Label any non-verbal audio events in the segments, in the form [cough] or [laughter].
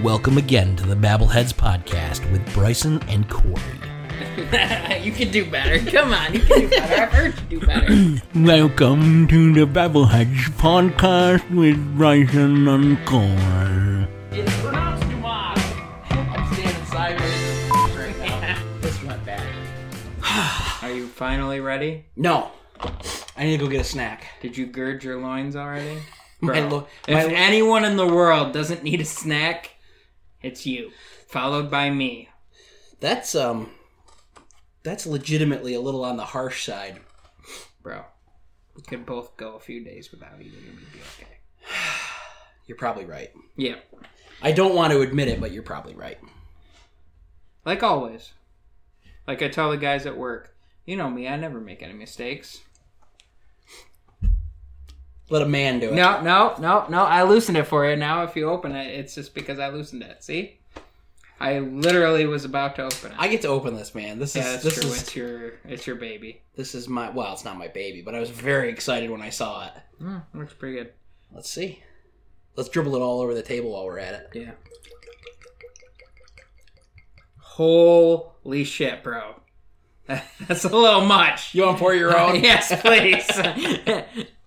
Welcome again to the Babbleheads podcast with Bryson and Corey. [laughs] you can do better. Come on, you can do better. I've heard you do better. [clears throat] Welcome to the Babbleheads podcast with Bryson and Corey. It's pronounced Dumas. I'm standing sideways right [laughs] now. This went bad. Are you finally ready? No, I need to go get a snack. Did you gird your loins already? My lo- if my- anyone in the world doesn't need a snack, it's you. Followed by me. That's um, that's legitimately a little on the harsh side. Bro, we could both go a few days without eating and we'd be okay. [sighs] You're probably right. Yeah. I don't want to admit it, but you're probably right. Like always. Like I tell the guys at work, you know me, I never make any mistakes. Let a man do it. No, no, no, no. I loosened it for you. Now, if you open it, it's just because I loosened it. See, I literally was about to open it. I get to open this, man. This yeah, is this true. is It's your, it's your baby. this is my well, it's not my baby, but I was very excited when I saw it. Mm, looks pretty good. Let's see. Let's dribble it all over the table while we're at it. Yeah. Holy shit, bro. [laughs] That's a little much. You want to pour your [laughs] own? yes, please. [laughs]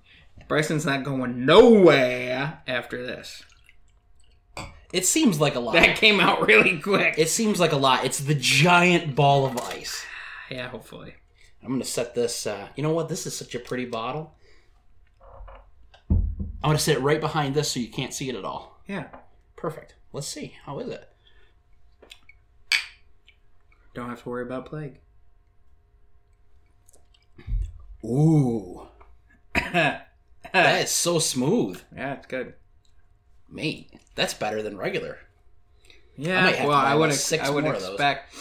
Bryson's not going nowhere after this. It seems like a lot. That came out really quick. It seems like a lot. It's the giant ball of ice. yeah, hopefully. I'm gonna set this. Uh, you know what? This is such a pretty bottle. I'm gonna set it right behind this so you can't see it at all. Yeah. Perfect. Let's see. How is it? Don't have to worry about plague. Ooh, [laughs] [laughs] that is so smooth, Yeah, it's good. mate. That's better than regular. Yeah, to well, I would ex- six I would expect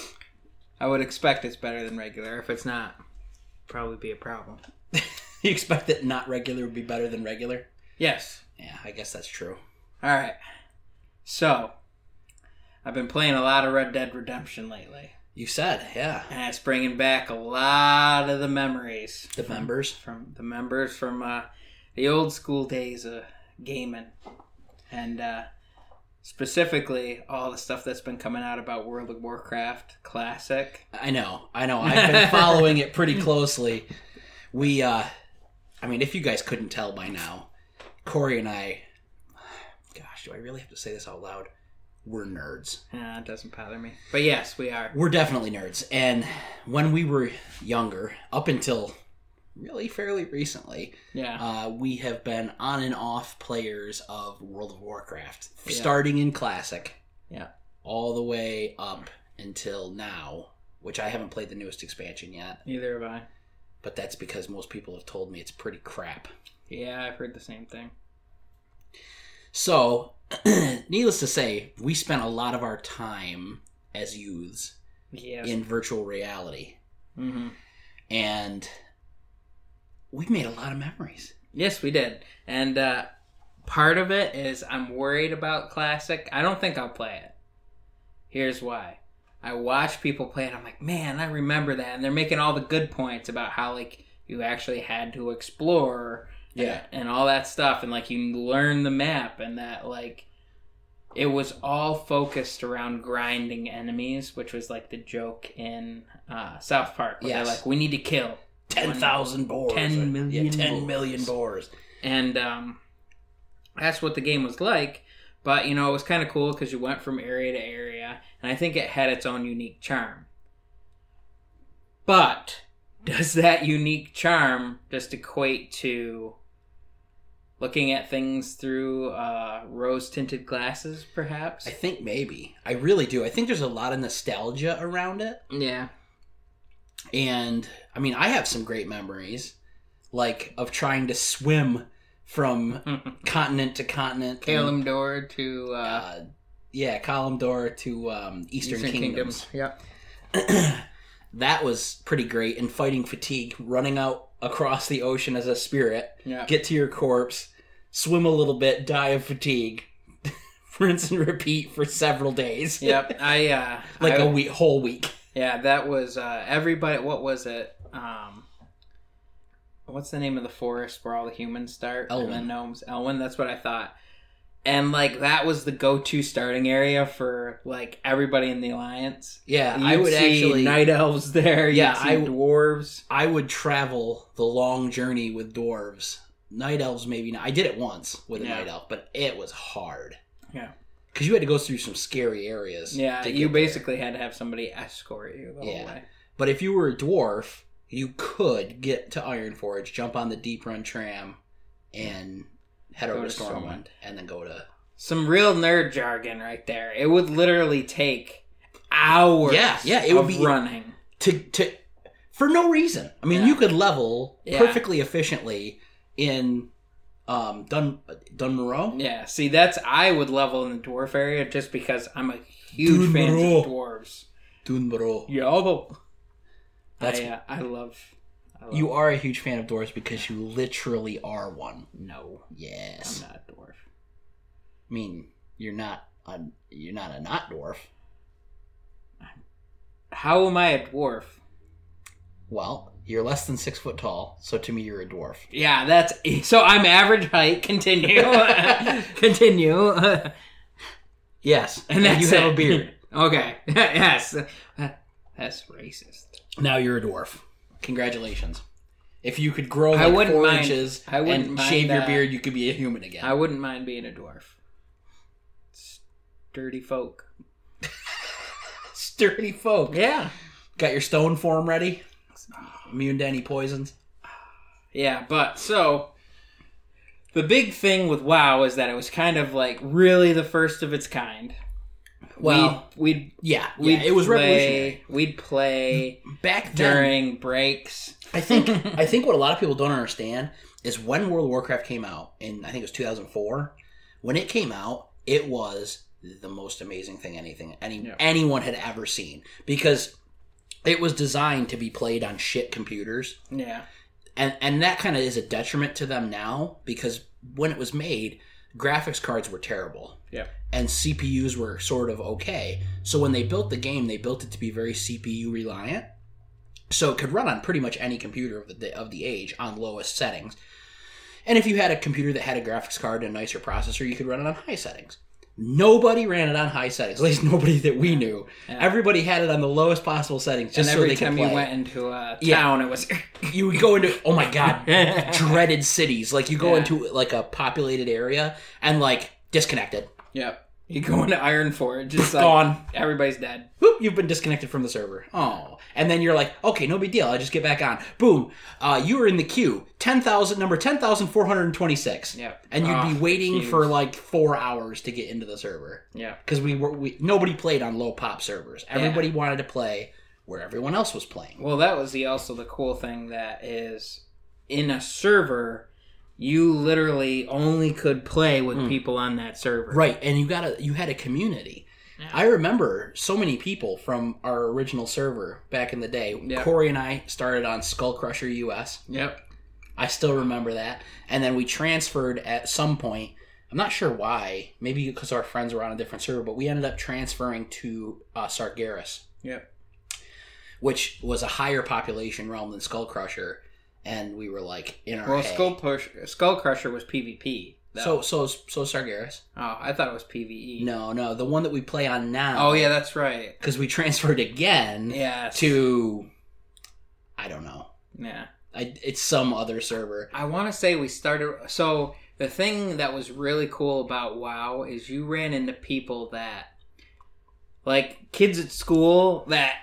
I would expect it's better than regular. If it's not, probably be a problem. [laughs] you expect that not regular would be better than regular? Yes. Yeah, I guess that's true. All right. So, I've been playing a lot of Red Dead Redemption lately, You said, yeah. and it's bringing back a lot of the memories The members. from the members from uh, the old school days of gaming, and uh, specifically all the stuff that's been coming out about World of Warcraft Classic. I know, I know. I've been [laughs] following it pretty closely. We, uh, I mean, if you guys couldn't tell by now, Corey and I, gosh, do I really have to say this out loud? We're nerds. Yeah, it doesn't bother me. But yes, we are. We're definitely nerds. And when we were younger, up until really fairly recently, Yeah. uh, we have been on and off players of World of Warcraft, Yeah. starting in Classic. Yeah. All the way up until now, which I haven't played the newest expansion yet. Neither have I. but that's because most people have told me it's pretty crap. Yeah, I've heard the same thing. So, [clears throat] needless to say, we spent a lot of our time as youths Yes. in virtual reality, hmm and we've made a lot of memories. Yes, we did. And uh, part of it is I'm worried about Classic. I don't think I'll play it. Here's why. I watch people play it. I'm like, man, I remember that. And they're making all the good points about how, like, you actually had to explore Yeah. and all that stuff. And, like, you learn the map and that, like, it was all focused around grinding enemies, which was, like, the joke in uh, South Park. Where Yes. they're like, we need to kill. Ten thousand boars. 10 million Yeah, ten boars. million boars. and um, that's what the game was like. But you know, it was kind of cool because you went from area to area, and I think it had its own unique charm. But does [laughs] that unique charm just equate to looking at things through uh, rose-tinted glasses, perhaps? I think maybe. I really do. I think there's a lot of nostalgia around it. yeah, And I mean, I have some great memories, like of trying to swim from [laughs] continent to continent. Kalimdor to uh, uh, yeah, Kalimdor to um, Eastern, Eastern Kingdoms. Kingdoms. Yeah. [clears throat] that was pretty great. And fighting fatigue, running out across the ocean as a spirit, Yeah. get to your corpse, swim a little bit, die of fatigue, [laughs] rinse and repeat for several days. Yep. I uh, [laughs] like I, a week, whole week. Yeah, that was uh, everybody. What was it? Um, what's the name of the forest where all the humans start Elwynn. and the gnomes? Elwynn. That's what I thought. And like that was the go-to starting area for like everybody in the alliance. Yeah, You'd I would see actually. night elves there. Yeah, I dwarves. I would travel the long journey with dwarves. Night elves, maybe not. I did it once with a Yeah. night elf, but it was hard. Yeah. Because you had to go through some scary areas. Yeah, you get there. basically had to have somebody escort you the Yeah. whole way. But if you were a dwarf, you could get to Ironforge, jump on the Deeprun tram, and head Go over to to Stormwind, Stormwind. and then go to. Some real nerd jargon right there. It would literally take hours. Yeah, yeah, it would be- running. to to for no reason. I mean, Yeah. you could level Yeah. perfectly efficiently in um Dun Dunmorrow. Yeah, see, that's I would level in the dwarf area just because I'm a huge fan of dwarves. Dun Morogh. Yeah, although That's I, uh, I love. I love you are a huge fan of dwarves because you literally are one. No, Yes. I'm not a dwarf. I mean, you're not a you're not a not dwarf. How am I a dwarf? Well, you're less than six foot tall, so to me, you're a dwarf. Yeah, that's [laughs] so. I'm average height. Continue. [laughs] Continue. [laughs] Yes, and that's you have it. a beard. okay. yes. That's racist. now you're a dwarf. Congratulations. If you could grow I like wouldn't four mind- inches I wouldn't and mind, shave your beard, you could be a human again. I wouldn't mind being a dwarf. Sturdy folk. Sturdy folk. Yeah. Got your stone form ready? Immune to any poisons? Yeah, but so the big thing with WoW is that it was kind of like really the first of its kind. Well, we'd we'd, yeah, we'd yeah, it was play, revolutionary. We'd play Back then, during breaks. I think [laughs] I think what a lot of people don't understand is when World of Warcraft came out in I think it was 2004. When it came out, it was the most amazing thing anything any Yeah. anyone had ever seen because it was designed to be played on shit computers. Yeah. and and that kind of is a detriment to them now because when it was made graphics cards were terrible Yep. and cpus were sort of okay so when they built the game they built it to be very cpu reliant so it could run on pretty much any computer of the of the age on lowest settings and if you had a computer that had a graphics card and a nicer processor you could run it on high settings nobody ran it on high settings at least nobody that we knew Yeah. everybody had it on the lowest possible settings just and so every they could time play you went into a Yeah. town, it was [laughs] you would go into oh my god [laughs] dreaded cities like you go Yeah. into like a populated area and like disconnected Yep. You go into Ironforge, just like gone. everybody's dead. Whoop, you've been disconnected from the server. Oh. And then you're like okay no big deal i just get back on. Boom. Uh, you were in the queue. 10000 number 10426 Yeah. and you'd Ah, be waiting huge. for like four hours to get into the server. Yeah. because we were we nobody played on low pop servers. Everybody wanted to play where everyone else was playing. Well, that was the also the cool thing that is in a server, you literally only could play with Mm. people on that server. Right, and you got a you had a community. Yeah. I remember so many people from our original server back in the day. Yeah. Corey and I started on Skullcrusher US. Yep. I still remember that. And then we transferred at some point. I'm not sure why. Maybe because our friends were on a different server, but we ended up transferring to uh, Sargeras, Yep. which was a higher population realm than Skullcrusher. And we were like in our Well, hay. Skull Push, Skullcrusher was PvP. So though. so so Sargeras. oh, I thought it was PVE. No, no, the one that we play on now. Oh yeah, that's right. because we transferred again. Yeah. to I don't know. yeah. I, it's some other server. I want to say we started. So the thing that was really cool about WoW is you ran into people that, like kids at school that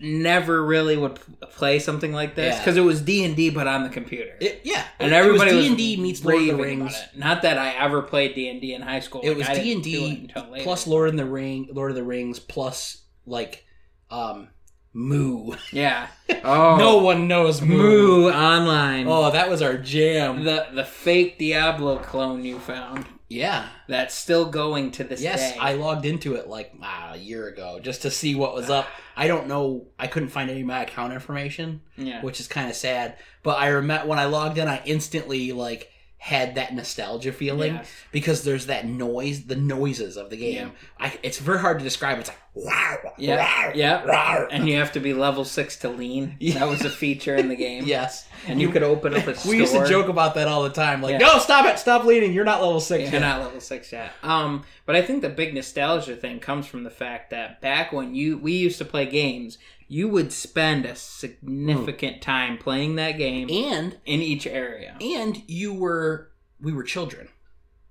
never really would play something like this Yeah. because it was D and D but on the computer. It, yeah, and it- everybody it was was D and D meets Lord of the Rings. Not that I ever played D and D in high school. It Like, was D and D it until later. plus Lord of the Ring, Lord of the Rings plus like um Mu. [laughs] Yeah. Oh. no one knows Mu. Mu online. Oh, that was our jam. The the fake Diablo clone you found yeah. that's still going to this Yes, day. I logged into it like ah, a year ago just to see what was up. I don't know. I couldn't find any of my account information. yeah. which is kind of sad. But I remember when I logged in, I instantly like had that nostalgia feeling Yes. because there's that noise, the noises of the game. Yeah. I, it's very hard to describe. It's like wow, Yeah, wow, yeah. wow. And you have to be level six to lean. Yeah. That was a feature in the [laughs] game. yes, And you could open up a store. [laughs] we used to joke about that all the time. Like, Yeah. no, stop it, stop leaning. You're not level six. You're not level six yet. Um, but I think the big nostalgia thing comes from the fact that back when you we used to play games, you would spend a significant time playing that game and in each area. and you were we were children.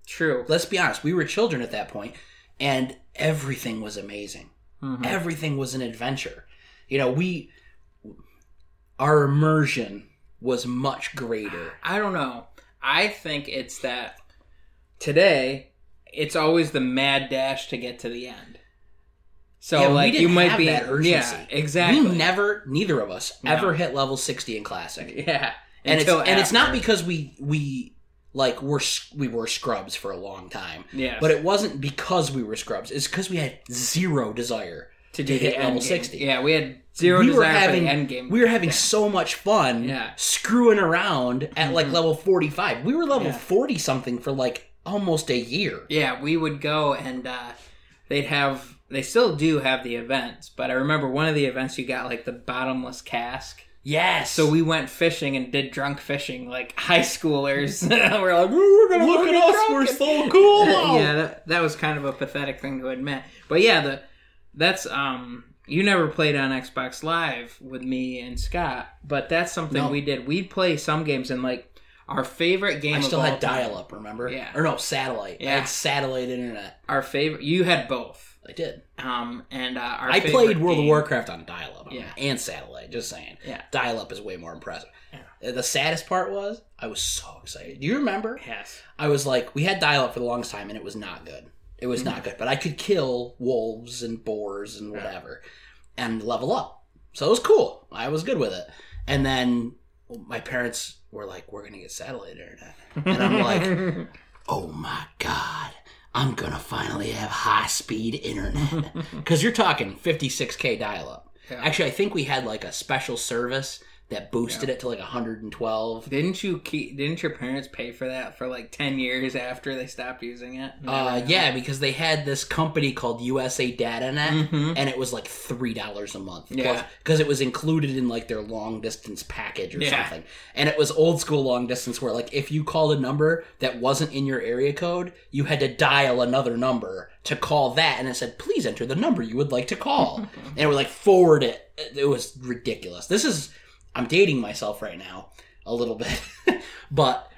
True. Let's be honest, we were children at that point, and everything was amazing. Mhm. Everything was an adventure. You know, we our immersion was much greater. I don't know. I think it's that today it's always the mad dash to get to the end. So Yeah, like you might have be that urgency. yeah exactly We never, neither of us, No. ever hit level sixty in classic, [laughs] yeah and it's until and it's not because we we like were we were scrubs for a long time, yeah but it wasn't because we were scrubs. It's because we had zero desire to to hit level game. 60. Yeah, we had zero we were desire having end game. we were having Yeah. so much fun Yeah. screwing around at like Mhm. level 45 we were level Yeah. 40 something for like almost a year Yeah, we would go and uh, they'd have. They still do have the events, but I remember one of the events you got like the bottomless cask. yes So we went fishing and did drunk fishing like [laughs] high schoolers. [laughs] [laughs] we're like, we're gonna look at us drunk." we're so cool yeah, that, that was kind of a pathetic thing to admit. But yeah, the that's um you never played on Xbox Live with me and Scott, but that's something No. we did. We'd play some games and like our favorite game. i still had dial up remember Yeah. or no satellite i Yeah. had satellite internet Our favorite. You had both. I did Um and uh, our i played world of warcraft on dial up Yeah. and satellite just saying Yeah. dial up is way more impressive Yeah. The saddest part was i was so excited do you remember Yes. I was like, we had dial up for the longest time, and it was not good. It was Mm-hmm. not good, but I could kill wolves and boars and whatever, and level up. So it was cool. I was good with it. And then my parents were like, "We're gonna get satellite internet," and I'm like, [laughs] "Oh my god." I'm gonna finally have high speed internet [laughs] because you're talking 56k dial up. Yeah. Actually, I think we had like a special service that boosted it to like 112. Didn't you keep? Didn't your parents pay for that for like ten years after they stopped using it? Uh, yeah, because they had this company called USA DataNet, Mhm. and it was like three dollars a month. Yeah. because it was included in like their long distance package or Yeah. something. And it was old school long distance where like if you called a number that wasn't in your area code, you had to dial another number to call that, and it said please enter the number you would like to call, [laughs] and it would like forward it. It was ridiculous. This is I'm dating myself right now a little bit, [laughs] but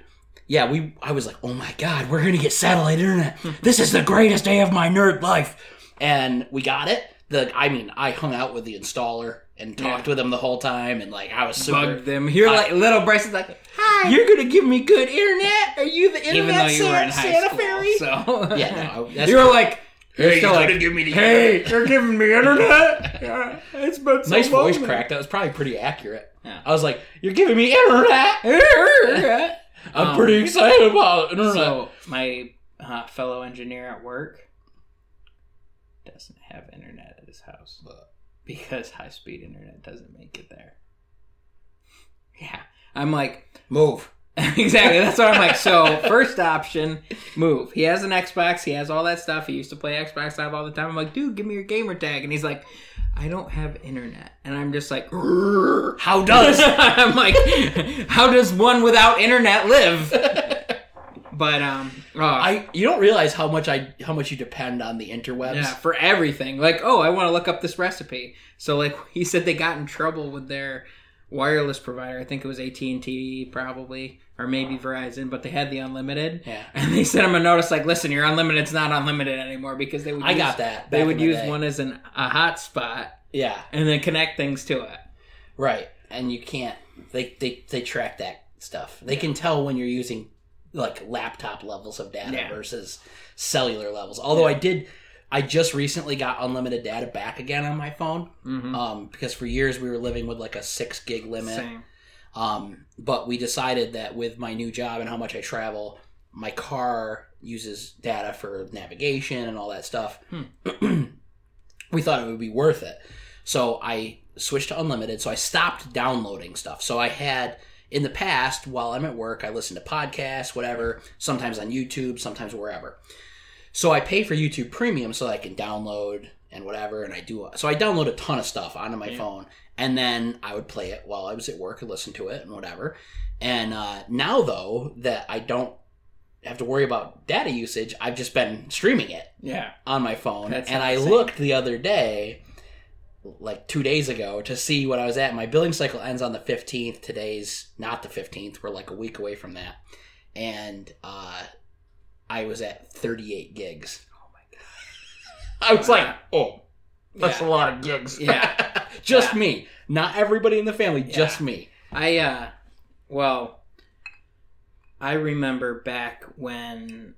yeah, we. I was like, oh my god, we're gonna get satellite internet. Hmm. This is the greatest day of my nerd life, and we got it. The, I mean, I hung out with the installer and talked with him the whole time, and like I was super. bugged them. You're I- like little Bryson's like, hi. You're gonna give me good internet? Are you the internet Even though you were Santa, in high Santa school, Fairy? so [laughs] Yeah, no, I- [laughs] that's- you were like, you're Hey, still you like, gotta give me the hey, you're giving me internet. Yeah, it's been so nice voice long. crack. That was probably pretty accurate. Yeah. I was like, "You're giving me internet." [laughs] I'm Um, pretty excited about internet. So my uh, fellow engineer at work doesn't have internet at his house because high speed internet doesn't make it there. Yeah, I'm like Move. [laughs] exactly. That's what I'm like. So [laughs] first option, move. He has an Xbox. He has all that stuff. He used to play Xbox Live all the time. I'm like, dude, give me your gamer tag, and he's like. I don't have internet, and I'm just like, [laughs] How [laughs] does? I'm like, how does one without internet live? But um, oh, I you don't realize how much I how much you depend on the interwebs. yeah, for everything. Like, oh, I want to look up this recipe. So like, [laughs] he said they got in trouble with their wireless provider. I think it was AT and T, probably, or maybe Verizon, but they had the unlimited. Yeah. [laughs] And they sent him a notice like, listen, your unlimited's not unlimited anymore because they would. I use, got that. They would use day. one as an a hotspot Yeah, and then connect things to it. right. And you can't. They they they track that stuff. They can tell when you're using like laptop levels of data Yeah. versus cellular levels. Although I did, I just recently got unlimited data back again on my phone. Mm-hmm. Um, because for years we were living with like a six gig limit. Same. Um, but we decided that with my new job and how much I travel, my car uses data for navigation and all that stuff. [clears throat] we thought it would be worth it. So I switched to unlimited. So I stopped downloading stuff. So I had in the past, while I'm at work, I listen to podcasts, whatever, sometimes on YouTube, sometimes wherever. So I pay for YouTube Premium so I can download and whatever, and I do. So I download a ton of stuff onto my Yeah. phone, and then I would play it while I was at work and listen to it and whatever. And uh, now, though, that I don't have to worry about data usage, I've just been streaming it Yeah. on my phone. That's and I insane. looked the other day, like two days ago, to see what I was at. My billing cycle ends on the 15th. Today's not the 15th. We're like a week away from that. And uh, I was at 38 gigs. Oh my god. [laughs] I was like, oh, that's Yeah. a lot of gigs. Yeah. [laughs] just Yeah. me. Not everybody in the family, just me. I uh well I remember back when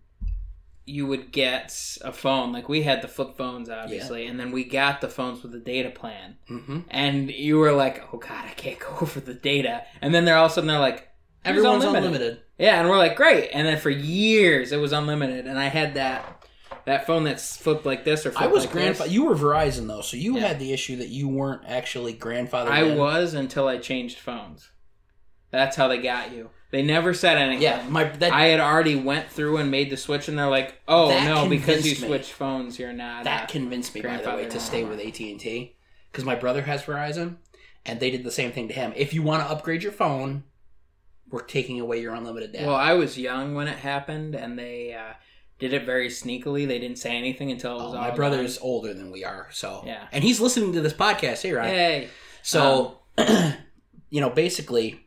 you would get a phone. Like we had the flip phones obviously and then we got the phones with the data plan. Hmm and you were like oh god I can't [laughs] go for the data. And then they're all of a sudden they're like "Here's Everyone's unlimited. yeah and we're like great. And then for years it was unlimited. And I had that that phone that's flipped like this or I was like grandfather. this. You were Verizon though, so you Yeah. had the issue that you weren't actually grandfathered. I in. was until I changed phones that's how they got you they never said anything Yeah, my that I had already went through and made the switch, and they're like, "Oh no, because you me. switched phones, you're not." that convinced me by the way to stay with AT and T because my brother has Verizon, and they did the same thing to him. If you want to upgrade your phone, we're taking away your unlimited data. well, I was young when it happened, and they uh, did it very sneakily. They didn't say anything until it was Oh, my brother's older than we are, so Yeah. and he's listening to this podcast. Hey, Right? Hey, So, um, [clears throat] you know, basically,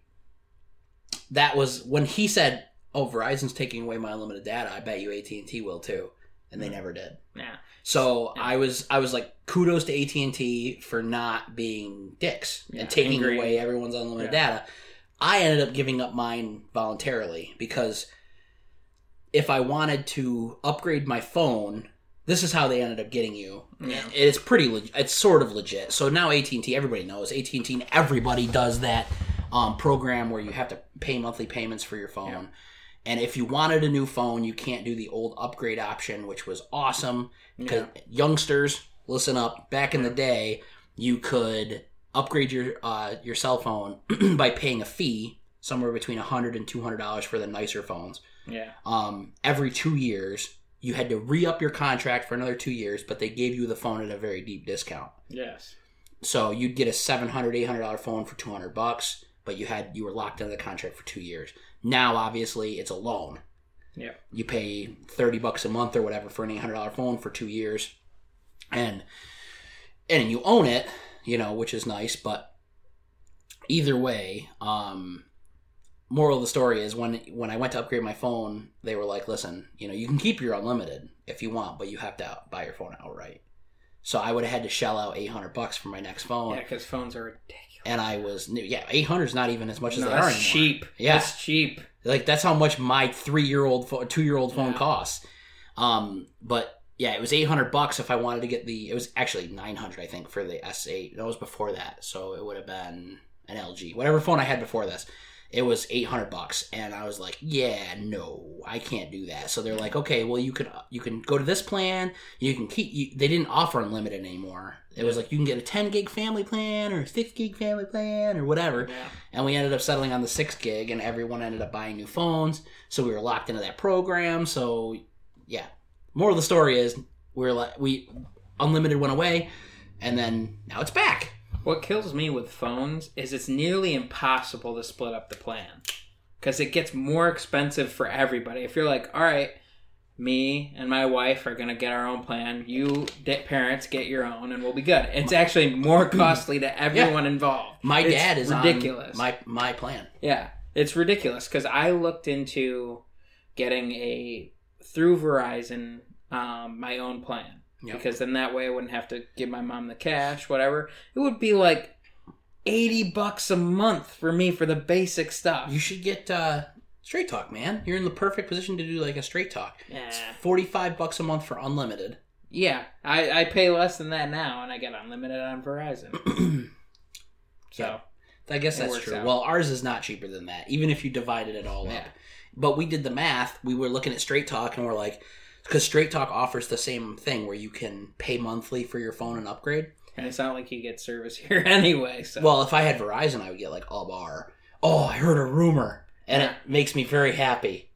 that was when he said, "Oh, Verizon's taking away my unlimited data." I bet you AT and T will too, and they never did. yeah, So Yeah. I was I was like kudos to AT and T for not being dicks Yeah, and taking angry. away everyone's unlimited Yeah. data. I ended up giving up mine voluntarily because if I wanted to upgrade my phone, this is how they ended up getting you. Yeah. It's pretty leg- it's sort of legit. So now AT&T everybody knows AT&T everybody does that um, program where you have to pay monthly payments for your phone. Yeah. And if you wanted a new phone, you can't do the old upgrade option, which was awesome because yeah, youngsters listen up back in the day you could upgrade your uh, your cell phone [clears throat] by paying a fee somewhere between 100 and 200 dollars for the nicer phones yeah, um, every two years you had to re-up your contract for another two years but they gave you the phone at a very deep discount. Yes, so you'd get a 700 800 dollar phone for 200 bucks but you had you were locked into the contract for two years. Now obviously it's a loan. Yeah, you pay 30 bucks a month or whatever for an $800 phone for two years and and you own it you know which is nice but either way um moral of the story is when when i went to upgrade my phone they were like listen you know you can keep your unlimited if you want but you have to buy your phone outright so i would have had to shell out 800 bucks for my next phone yeah. Because phones are ridiculous. and i was new yeah 800 is not even as much as No, they are that's anymore. cheap. Yeah. that's cheap. Like that's how much my three year old, two year old phone Yeah. costs. Um, but yeah, it was eight hundred bucks if I wanted to get the. It was actually nine hundred, I think, for the S8. That was before that, so it would have been an LG, whatever phone I had before this. It was eight hundred bucks, and I was like, "Yeah, no, I can't do that." So they're like, "Okay, well, you can you can go to this plan. You can keep. You, they didn't offer unlimited anymore. It was like you can get a ten gig family plan or a six gig family plan or whatever." Yeah, and we ended up settling on the six gig and everyone ended up buying new phones so we were locked into that program so yeah more of the story is we are like we unlimited went away and then now it's back What kills me with phones is it's nearly impossible to split up the plan because it gets more expensive for everybody. If you're like, all right, me and my wife are gonna get our own plan, you parents get your own, and we'll be good. It's actually more [clears throat] costly to everyone involved. my It's dad is ridiculous. on my my plan Yeah, it's ridiculous because I looked into getting a through Verizon um, my own plan Yep. because then that way I wouldn't have to give my mom the cash, whatever. It would be like eighty bucks a month for me for the basic stuff. you should get uh straight talk man you're in the perfect position to do like a straight talk yeah, it's 45 bucks a month for unlimited yeah. I, I pay less than that now, and I get unlimited on Verizon. [clears throat] So I guess that's true. out. Well, ours is not cheaper than that, even if you divided it all Yeah. up. But we did the math. We were looking at Straight Talk and we're like, because Straight Talk offers the same thing where you can pay monthly for your phone and upgrade. and it's not like you get service [laughs] here anyway. So Well, if I had Verizon, I would get like a bar. Oh, I heard a rumor, and Yeah. it makes me very happy.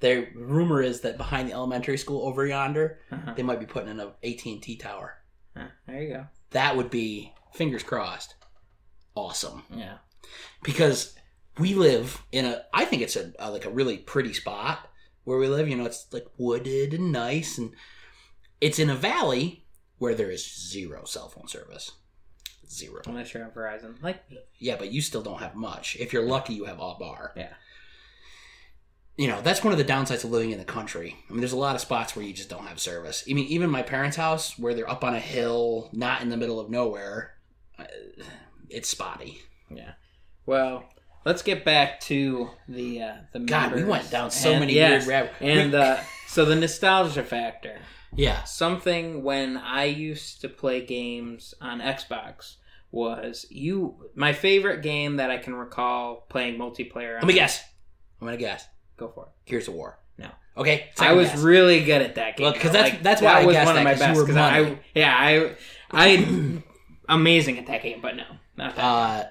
The rumor is that behind the elementary school over yonder, Uh-huh. they might be putting in a AT and T tower. There you go. That would be fingers crossed. Awesome, Yeah. because we live in a. I think it's a, a like a really pretty spot where we live. You know, it's like wooded and nice, and it's in a valley where there is zero cell phone service. Zero. Unless you're on Verizon. Like, Yeah, but you still don't have much. If you're lucky, you have a bar. Yeah. You know, that's one of the downsides of living in the country. I mean, there's a lot of spots where you just don't have service. I mean, even my parents' house, where they're up on a hill, not in the middle of nowhere, uh, it's spotty. yeah. Well, let's get back to the uh, the God, we members. went down so And- many yes, weird rabbit. And uh, so the nostalgia factor. yeah, Something when I used to play games on Xbox was you. My favorite game that I can recall playing multiplayer. On, let me guess. I'm gonna guess. Go for it. Gears of War. No. Okay. I second was guess. really good at that game. Well, 'cause that's- that's why I was guessed one of that, my 'cause you best. were 'cause money. I, yeah, I, I, amazing at that game, but no, not that. Uh,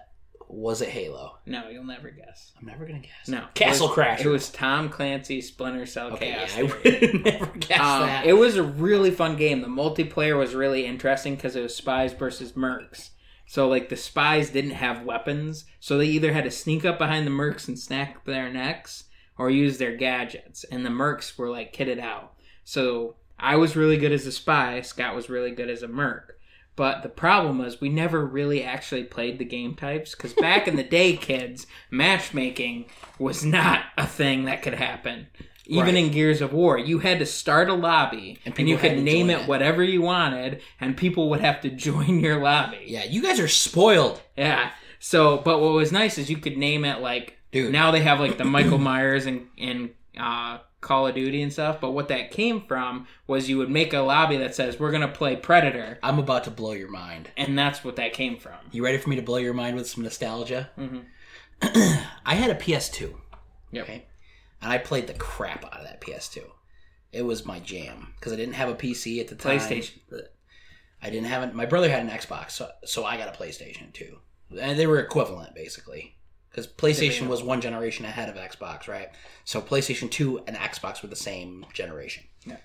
was it Halo? no, you'll never guess. I'm never gonna guess. No, Castle it was, Crasher. It was Tom Clancy's Splinter Cell Okay, Chaos. yeah, I would [laughs] never guess Um, that. It was a really fun game. The multiplayer was really interesting because it was spies versus mercs. So like the spies didn't have weapons, so they either had to sneak up behind the mercs and snack their necks, or use their gadgets. And the mercs were like kitted out. So I was really good as a spy. Scott was really good as a merc. But the problem was we never really actually played the game types because back in the [laughs] day, kids, matchmaking was not a thing that could happen. Even Right. in Gears of War, you had to start a lobby And and, you could name it it. whatever you wanted, and people would have to [laughs] join your lobby. yeah, you guys are spoiled, Yeah. So, but what was nice is you could name it like dude. now they have like the Michael Myers and and uh, Call of Duty and stuff. But what that came from was you would make a lobby that says we're gonna play Predator, I'm about to blow your mind. and that's what that came from. You ready for me to blow your mind with some nostalgia? hmm [clears throat] I had a PS2. Yep. Okay. And I played the crap out of that PS2. It was my jam because I didn't have a PC at the time. PlayStation. I didn't have it. My brother had an Xbox, so, so I got a PlayStation too. And they were equivalent basically because PlayStation was one generation ahead of Xbox, right? So PlayStation 2 and Xbox were the same generation. Yeah.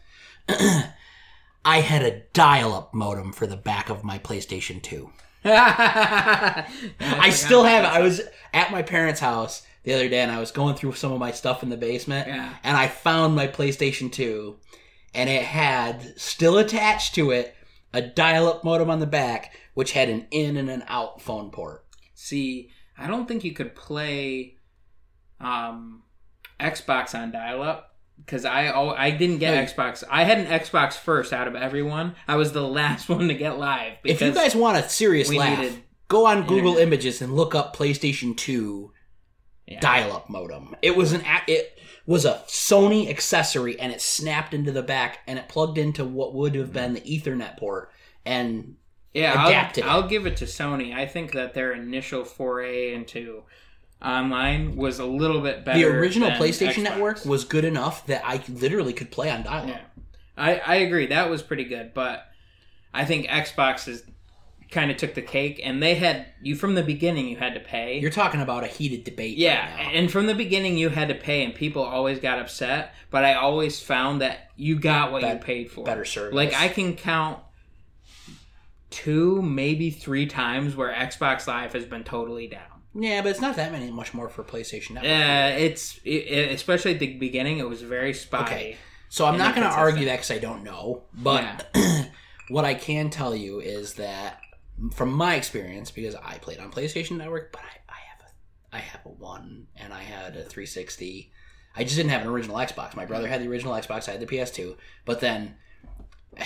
[clears throat] I had a dial-up modem for the back of my PlayStation 2. [laughs] I still have it. I was at my parents' house the other day and I was going through some of my stuff in the basement Yeah. and I found my PlayStation 2 and it had still attached to it a dial-up modem on the back which had an in and an out phone port. See, I don't think you could play um, Xbox on dial-up because I al- I didn't get No, Xbox. I had an Xbox first out of everyone. I was the [laughs] last one to get live. If you guys want a serious laugh, go on Google internet. Images and look up PlayStation 2 yeah. dial-up modem. It was an it was a Sony accessory and it snapped into the back and it plugged into what would have been the Ethernet port and yeah, adapted. I'll, I'll give it to Sony. I think that their initial foray into online was a little bit better. the original PlayStation Xbox. Network was good enough that I literally could play on dial-up. Yeah, I I agree. That was pretty good, but I think Xbox is kind of took the cake, and they had you from the beginning. You had to pay. You're talking about a heated debate. yeah, right and from the beginning you had to pay, and people always got upset. But I always found that you got what you paid for. better service. Like I can count two, maybe three times where Xbox Live has been totally down. yeah, but it's not that many much more for PlayStation Network. Uh, it's it, especially at the beginning. It was very spotty. Okay. So I'm not going to argue that because I don't know, but [clears throat] what I can tell you is that from my experience, because I played on PlayStation Network, but I, I have a I have a one and I had a 360. I just didn't have an original Xbox. My brother had the original Xbox. I had the PS2. But then, [laughs]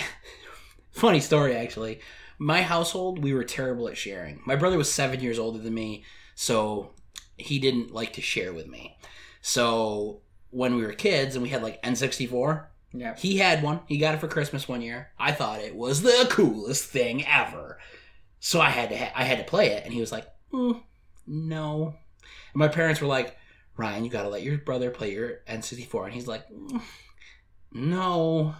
funny story actually. My household, we were terrible at sharing. My brother was seven years older than me, so he didn't like to share with me. So when we were kids and we had like N64, Yeah. he had one. He got it for Christmas one year. I thought it was the coolest thing ever. So I had to ha- I had to play it, and he was like, "Mm, "No." And my parents were like, "Ryan, you got to let your brother play your N64," and he's like, "Mm, "No."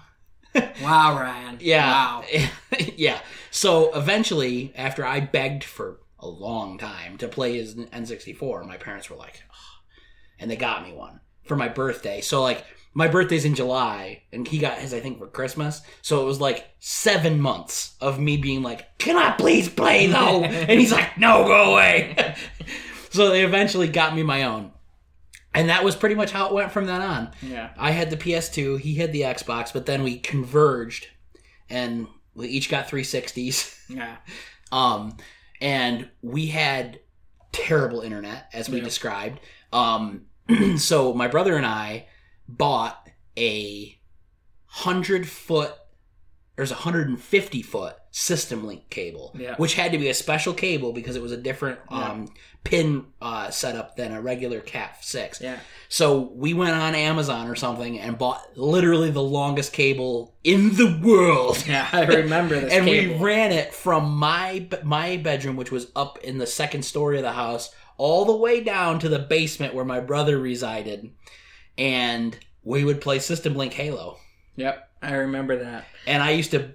[laughs] Wow, Ryan. Yeah. Wow. [laughs] yeah. So eventually, after I begged for a long time to play his N64. My parents were like, "Ugh." and they got me one for my birthday. So like my birthday's in July, and he got his I think for Christmas. So it was like seven months of me being like, "Can I please play though?" [laughs] and he's like, "No, go away." so they eventually got me my own, and that was pretty much how it went from then on. Yeah. I had the PS2, he had the Xbox, but then we converged, and we each got 360s. Yeah. [laughs] Um, and we had terrible internet, as we Yeah. described. Um, [clears throat] so my brother and I bought a hundred foot, there's a hundred and fifty foot system link cable, Yeah. which had to be a special cable because it was a different um, pin uh, setup than a regular Cat six. Yeah. So we went on Amazon or something and bought literally the longest cable in the world Yeah. I remember [laughs] this and cable. we ran it from my my bedroom, which was up in the second story of the house, all the way down to the basement where my brother resided, and we would play System Link Halo. Yep. I remember that. And I used to.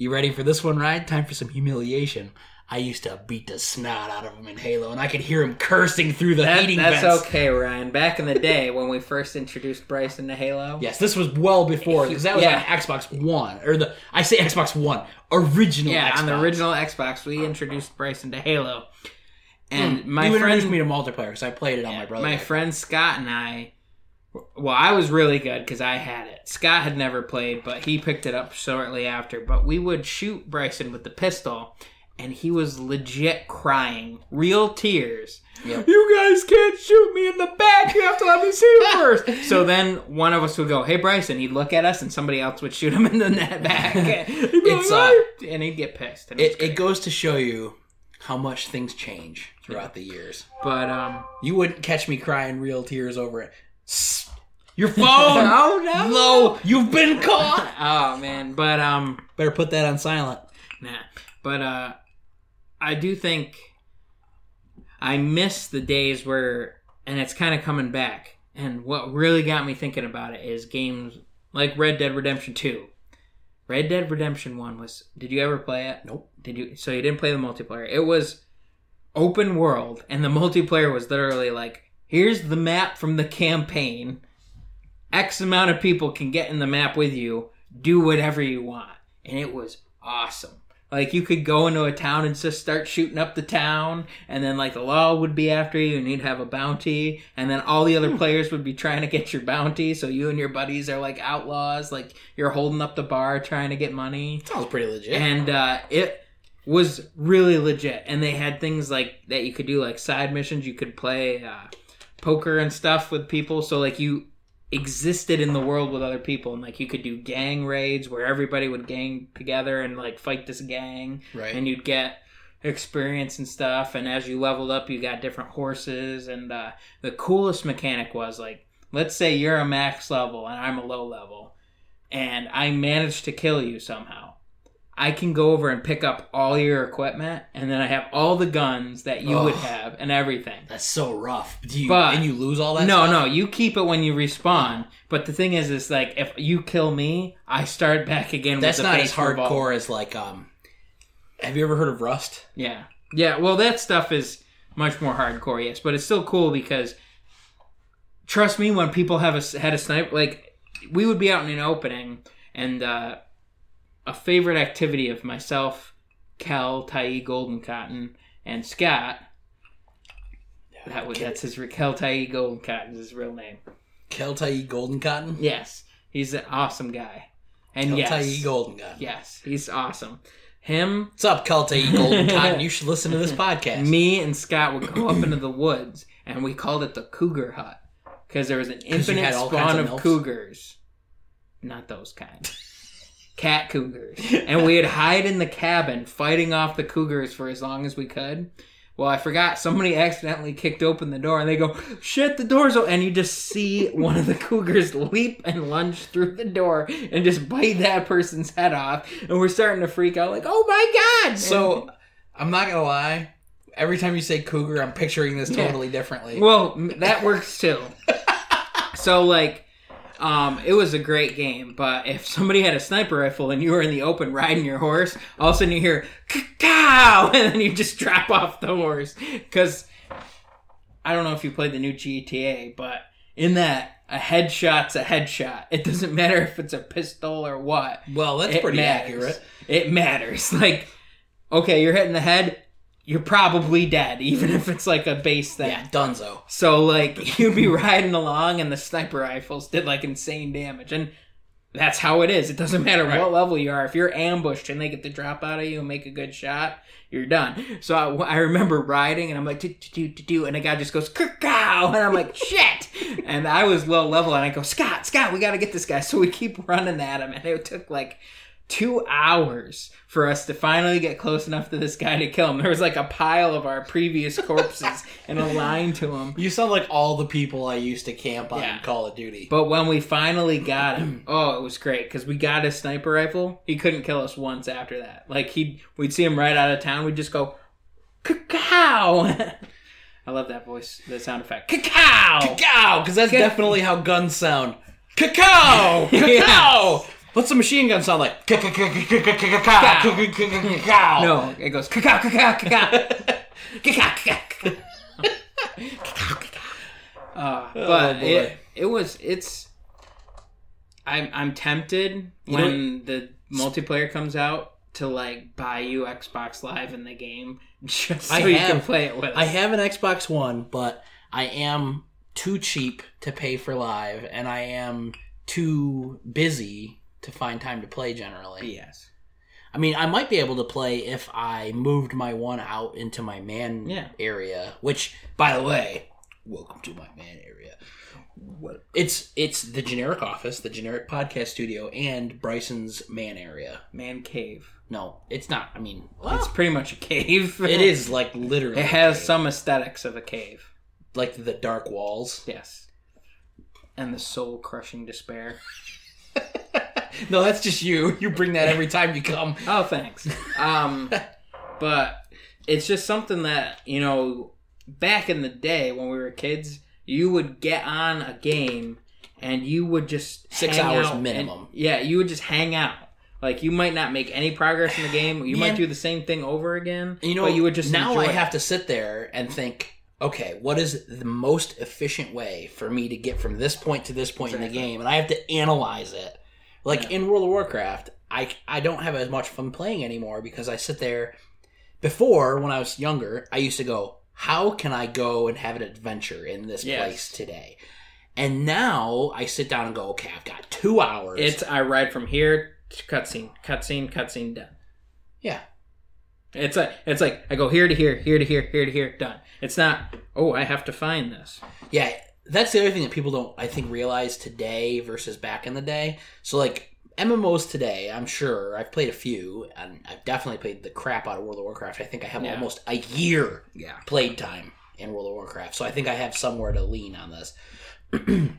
You ready for this one, Ryan? Time for some humiliation. I used to beat the snot out of him in Halo, and I could hear him cursing through the That, heating that's vents. okay, Ryan. Back in the day when we first introduced Bryson to Halo. Yes, this was well before because that was Yeah. on Xbox One or the I say Xbox One original. Yeah, on the original Xbox, we introduced Bryson to Halo. And hmm. my you friend introduced me to multiplayer because I played it on my brother. my friend Scott and I well, I was really good because I had it. Scott had never played, but he picked it up shortly after. But we would shoot Bryson with the pistol, and he was legit crying, real tears. Yep. You guys can't shoot me in the back. You have to let me see it first. [laughs] so then one of us would go, "Hey, Bryson." He'd look at us, and somebody else would shoot him in the net back. [laughs] He'd be It's, like, uh, and he'd get pissed. It, it, it goes to show you how much things change throughout the years. but um, You wouldn't catch me crying real tears over it. Your [laughs] phone! oh no, Low! You've been caught! [laughs] Oh man, but um. Better put that on silent. Nah. But uh I do think I miss the days where and it's kind of coming back. And what really got me thinking about it is games like Red Dead Redemption 2. Red Dead Redemption 1 was Did you ever play it? Nope. Did you So you didn't play the multiplayer. It was open world and the multiplayer was literally like here's the map from the campaign. X amount of people can get in the map with you. Do whatever you want. And it was awesome. Like you could go into a town and just start shooting up the town, and then like the law would be after you, and you'd have a bounty, and then all the other players would be trying to get your bounty. So you and your buddies are like outlaws, like you're holding up the bar trying to get money Sounds pretty legit. and uh, it was really legit. And they had things like that you could do, like side missions. You could play uh, poker and stuff with people. So like you existed in the world with other people, and like you could do gang raids where everybody would gang together and like fight this gang, right. and you'd get experience and stuff. And as you leveled up, you got different horses. And uh, the coolest mechanic was like, let's say you're a max level and I'm a low level, and I managed to kill you somehow. I can go over and pick up all your equipment, and then I have all the guns that you would have and everything. That's so rough. Do you, But- and you lose all that No, stuff? no, you keep it when you respawn. But the thing is, is like if you kill me, I start back again. That's with the not as hardcore revolver. as like, um... Have you ever heard of Rust? Yeah, yeah. Well, that stuff is much more hardcore, yes, but it's still cool because trust me, when people have a had a sniper, like we would be out in an opening, and uh, a favorite activity of myself, Cal, Tai, Golden Cotton, and Scott. That would, that's his Kel Tai Golden Cotton is his real name. Kel Keltai Golden Cotton? Yes, he's an awesome guy, and Keltai yes, Golden Cotton. yes, he's awesome. Him, What's up, Kel Keltai Golden [laughs] Cotton? You should listen to this podcast. me and Scott would go up into the woods, and we called it the Cougar Hut because there was an [clears throat] infinite spawn of of, cougars, not those kind, cat cougars, [laughs] and we'd hide in the cabin fighting off the cougars for as long as we could. Well, I forgot somebody accidentally kicked open the door, and they go, "Shit, the door's open!" And you just see one of the cougars leap and lunge through the door and just bite that person's head off, and we're starting to freak out, like, "Oh my god!" So, I'm not gonna lie. Every time you say cougar, I'm picturing this Yeah. totally differently. Well, that works too. [laughs] so like Um, it was a great game, but if somebody had a sniper rifle and you were in the open riding your horse, all of a sudden you hear cow, [laughs] and then you just drop off the horse. Because I don't know if you played the new GTA, but in that a headshot's a headshot. It doesn't matter if it's a pistol or what. Well, that's It pretty matters. accurate. It matters. [laughs] Like, okay, you're hitting the head, you're probably dead, [laughs] even if it's like a base thing. Yeah, Dunzo. So like [laughs] you'd be riding along and the sniper rifles did like insane damage and that's how it is. It doesn't matter Right. what level you are. If you're ambushed and they get the drop out of you and make a good shot, you're done. So I, I remember riding and I'm like do do do do and a guy just goes cow and I'm like [laughs] shit. And I was low level and I go Scott Scott we got to get this guy. So we keep running at him and it took like two hours for us to finally get close enough to this guy to kill him. There was like a pile of our previous corpses [laughs] and a line to him. You sound like all the people I used to camp on Yeah. Call of Duty. But when we finally got him, [clears throat] oh, it was great because we got his sniper rifle. He couldn't kill us once after that. Like he, we'd see him right out of town. We'd just go, cacao. [laughs] I love that voice, the sound effect, cacao. Cacao, because that's definitely how guns sound. Cacao, [laughs] cacao. What's the machine gun sound like? No, it goes. Uh, but it it was it's. I'm I'm tempted You when the multiplayer comes out to like buy you Xbox Live in the game just so I you can play it with. I have an Xbox One, but I am too cheap to pay for live, and I am too busy to find time to play generally. yes. I mean, I might be able to play if I moved my one out into my man Yeah. area, which, by the way, welcome to my man area. What? It's it's the generic office, the generic podcast studio, and Bryson's man area. Man cave. No, it's not. I mean, It's pretty much a cave. [laughs] it is like literally. It has some aesthetics of a cave. like the dark walls. Yes. And the soul crushing despair. [laughs] no, that's just you. You bring that every time you come. [laughs] Oh, thanks. Um, [laughs] but it's just something that you know. Back in the day when we were kids, you would get on a game and you would just Six hang hours out and- minimum. yeah, you would just hang out. Like you might not make any progress in the game. You Man. might do the same thing over again. You know, but you would just now enjoy I it. have to sit there and think, okay, what is the most efficient way for me to get from this point to this point in the game, and I have to analyze it. Like Yeah. in World of Warcraft, I I don't have as much fun playing anymore because I sit there. Before, when I was younger, I used to go, how can I go and have an adventure in this Yes. place today? And now I sit down and go, okay, I've got two hours. It's I ride from here to cutscene, cutscene, cutscene, done. yeah, It's like it's like I go here to here, here to here, here to here, done. It's not. Oh, I have to find this. Yeah, that's the other thing that people don't, I think, realize today versus back in the day. So, like, MMOs today, I'm sure, I've played a few, and I've definitely played the crap out of World of Warcraft. I think I have Yeah. almost a year Yeah. played time in World of Warcraft. So I think I have somewhere to lean on this. [clears throat]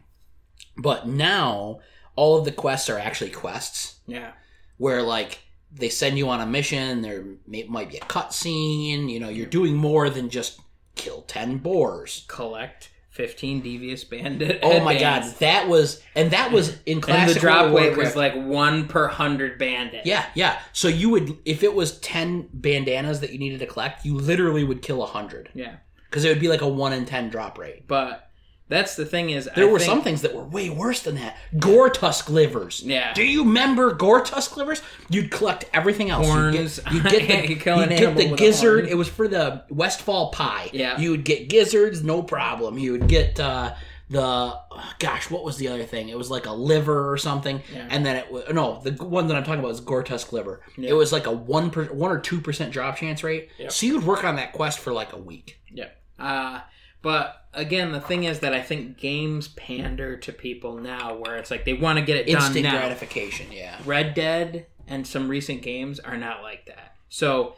but now, all of the quests are actually quests Yeah. where, like, they send you on a mission, there may, might be a cutscene, you know, you're doing more than just kill 10 boars. Collect fifteen Defias bandit. Oh my god, that was and that was in And the drop World weight was like one per hundred bandit. yeah, yeah. So you would if it was ten bandanas that you needed to collect, you literally would kill a hundred Yeah. because it would be like a one in ten drop rate. But that's the thing is, There I were think- some things that were way worse than that. Gore tusk livers. Yeah. Do you remember gore tusk livers? You'd collect everything else. Horns. You'd [laughs] get, you'd get You the, kill an you'd get the gizzard. It was for the Westfall pie. Yeah. You would get gizzards, no problem. You would get uh, the oh, gosh, what was the other thing? It was like a liver or something. Yeah. And then it was no, the one that I'm talking about is gore tusk liver. Yeah. It was like a one per, one or two percent drop chance rate. Yep. So you'd work on that quest for like a week. Yeah. Uh, but again, the thing is that I think games pander to people now, where it's like they want to get it Instant done now. gratification. Yeah. Red Dead and some recent games are not like that. So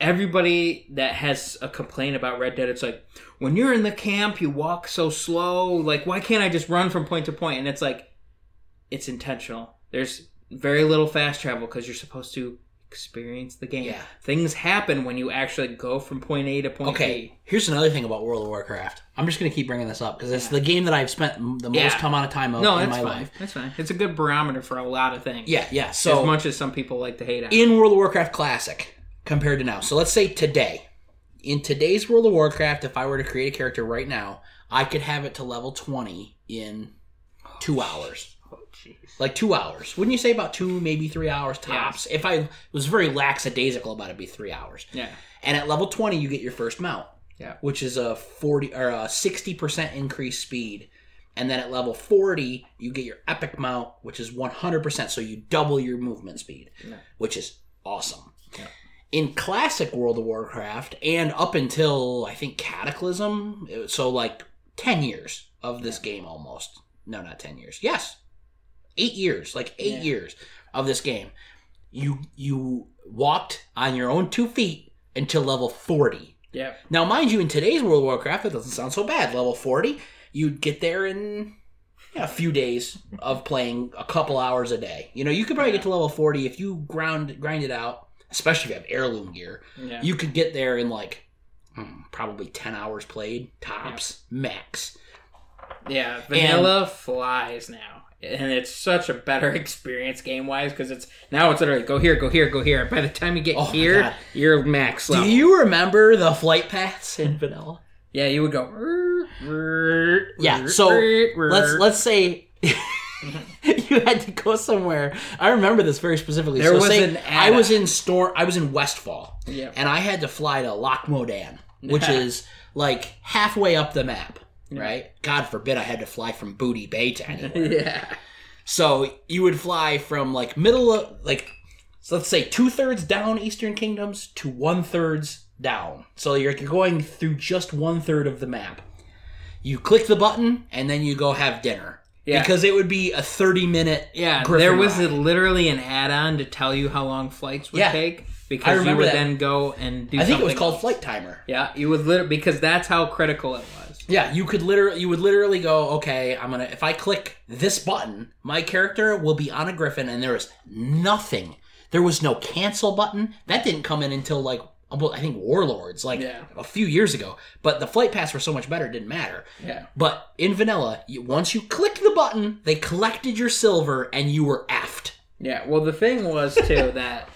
everybody that has a complaint about Red Dead, it's like when you're in the camp, you walk so slow. Like, why can't I just run from point to point? And it's like it's intentional. There's very little fast travel because you're supposed to experience the game. Yeah. Things happen when you actually go from point A to point Okay, here's another thing about World of Warcraft. I'm just going to keep bringing this up because it's the game that I've spent the most Yeah. amount of time of No, in my fine. life. That's fine. It's a good barometer for a lot of things. Yeah, yeah. as So much as some people like to hate on. it. in World of Warcraft Classic compared to now. So let's say today. In today's World of Warcraft, if I were to create a character right now, I could have it to level 20 in two oh, hours. Like two hours. Wouldn't you say about two, maybe three hours tops? If I was very lackadaisical about it, it'd be three hours. Yeah. And at level 20, you get your first mount. Yeah. Which is a 40 or a 60% increased speed. And then at level 40, you get your epic mount, which is 100%. So you double your movement speed, Yeah. which is awesome. Yeah. In classic World of Warcraft, and up until I think Cataclysm, so like 10 years of this game almost. No, not 10 years. Yes. Eight years, like eight Yeah. years of this game. You you walked on your own two feet until level 40. Yeah. Now, mind you, in today's World of Warcraft, that doesn't sound so bad. Level 40, you'd get there in yeah, a few days of playing a couple hours a day. You know, you could probably get to level 40 if you ground grind it out, especially if you have heirloom gear. Yeah. You could get there in like hmm, probably 10 hours played, tops, max. Yeah, vanilla flies now, and it's such a better [laughs] experience game wise because it's now it's literally go here, go here, go here. By the time you get Oh here, you're max Do you remember the flight paths in vanilla? yeah, you would go. Yeah, so let's let's say [laughs] you had to go somewhere. I remember this very specifically. There so was say an I was in store. I was in Westfall, Yeah. and I had to fly to Loch Modan, which is like halfway up the map. Right? God forbid I had to fly from Booty Bay to [laughs] anywhere. yeah, so you would fly from like middle of like, so let's say two thirds down Eastern Kingdoms to one thirds down. So you're you're going through just one third of the map. You click the button and then you go have dinner. Yeah. Because it would be a 30 minute yeah. Griffin there was ride. literally an add-on to tell you how long flights would Yeah. take because you would that. then go and do. I think it was called else. Flight Timer. Yeah, you would literally because that's how critical it was. Yeah, you could literally you would literally go, okay, I'm gonna if I click this button, my character will be on a griffin, and there is nothing. There was no cancel button. That didn't come in until like I think Warlords, like Yeah. a few years ago. But the flight paths were so much better, it didn't matter. Yeah. But in vanilla, you, once you clicked the button, they collected your silver, and you were effed. Yeah, well, the thing was too [laughs] that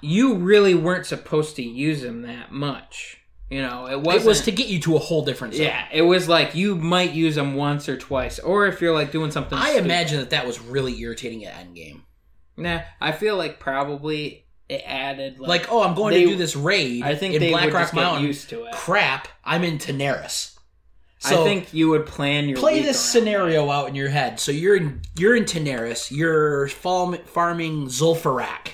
you really weren't supposed to use them that much. You know, it wasn't. It was to get you to a whole different zone. yeah, it was like you might use them once or twice, or if you're like doing something. I stupid. imagine that that was really irritating at endgame. Nah, I feel like probably it added like, Like, oh, I'm going They- to do this raid I think in they Black would Rock Mountain. used to it. Crap, I'm in Tanaris. So I think you would plan your play this scenario out in your head. So you're in you're in Tanaris. You're farm, farming Zul'Farrak.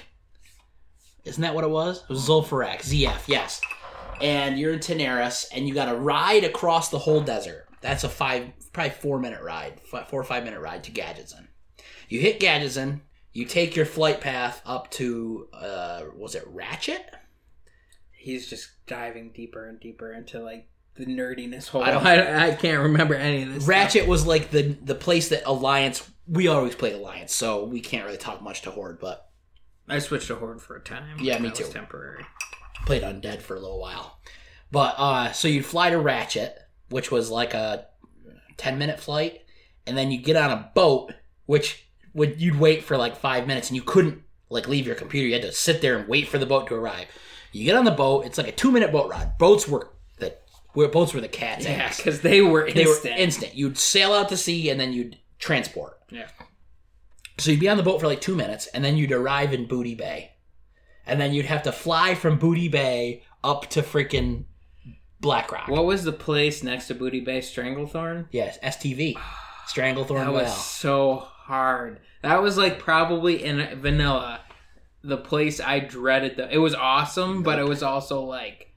Isn't that what it was? It was Zul'Farrak. ZF, yes. And you're in Tanaris, and you got to ride across the whole desert. That's a five, probably four minute ride, fi- four or five minute ride to Gadgetzan. You hit Gadgetzan. You take your flight path up to, uh, was it Ratchet? He's just diving deeper and deeper into like the nerdiness hole. I I don't- I, can't remember any of this. stuff. Ratchet was like the the place that Alliance. We always played Alliance, so we can't really talk much to Horde, but I switched to Horde for a time. Yeah, me That was too. temporary. Played Undead for a little while. But uh so you'd fly to Ratchet, which was like a 10 minute flight, and then you get on a boat, which would you'd wait for like 5 minutes and you couldn't like leave your computer. You had to sit there and wait for the boat to arrive. You get on the boat, it's like a 2 minute boat ride. Boats were the where boats were the cat's Yeah, ass. because they were They were instant. You'd sail out to sea and then you'd transport. Yeah. So you'd be on the boat for like two minutes, and then you'd arrive in Booty Bay, and then you'd have to fly from Booty Bay up to freaking Black Rock. What was the place next to Booty Bay? Stranglethorn. Yes, STV, Stranglethorn That was Well. so hard. That was like probably in vanilla, the place I dreaded. The it was awesome, but it was also like,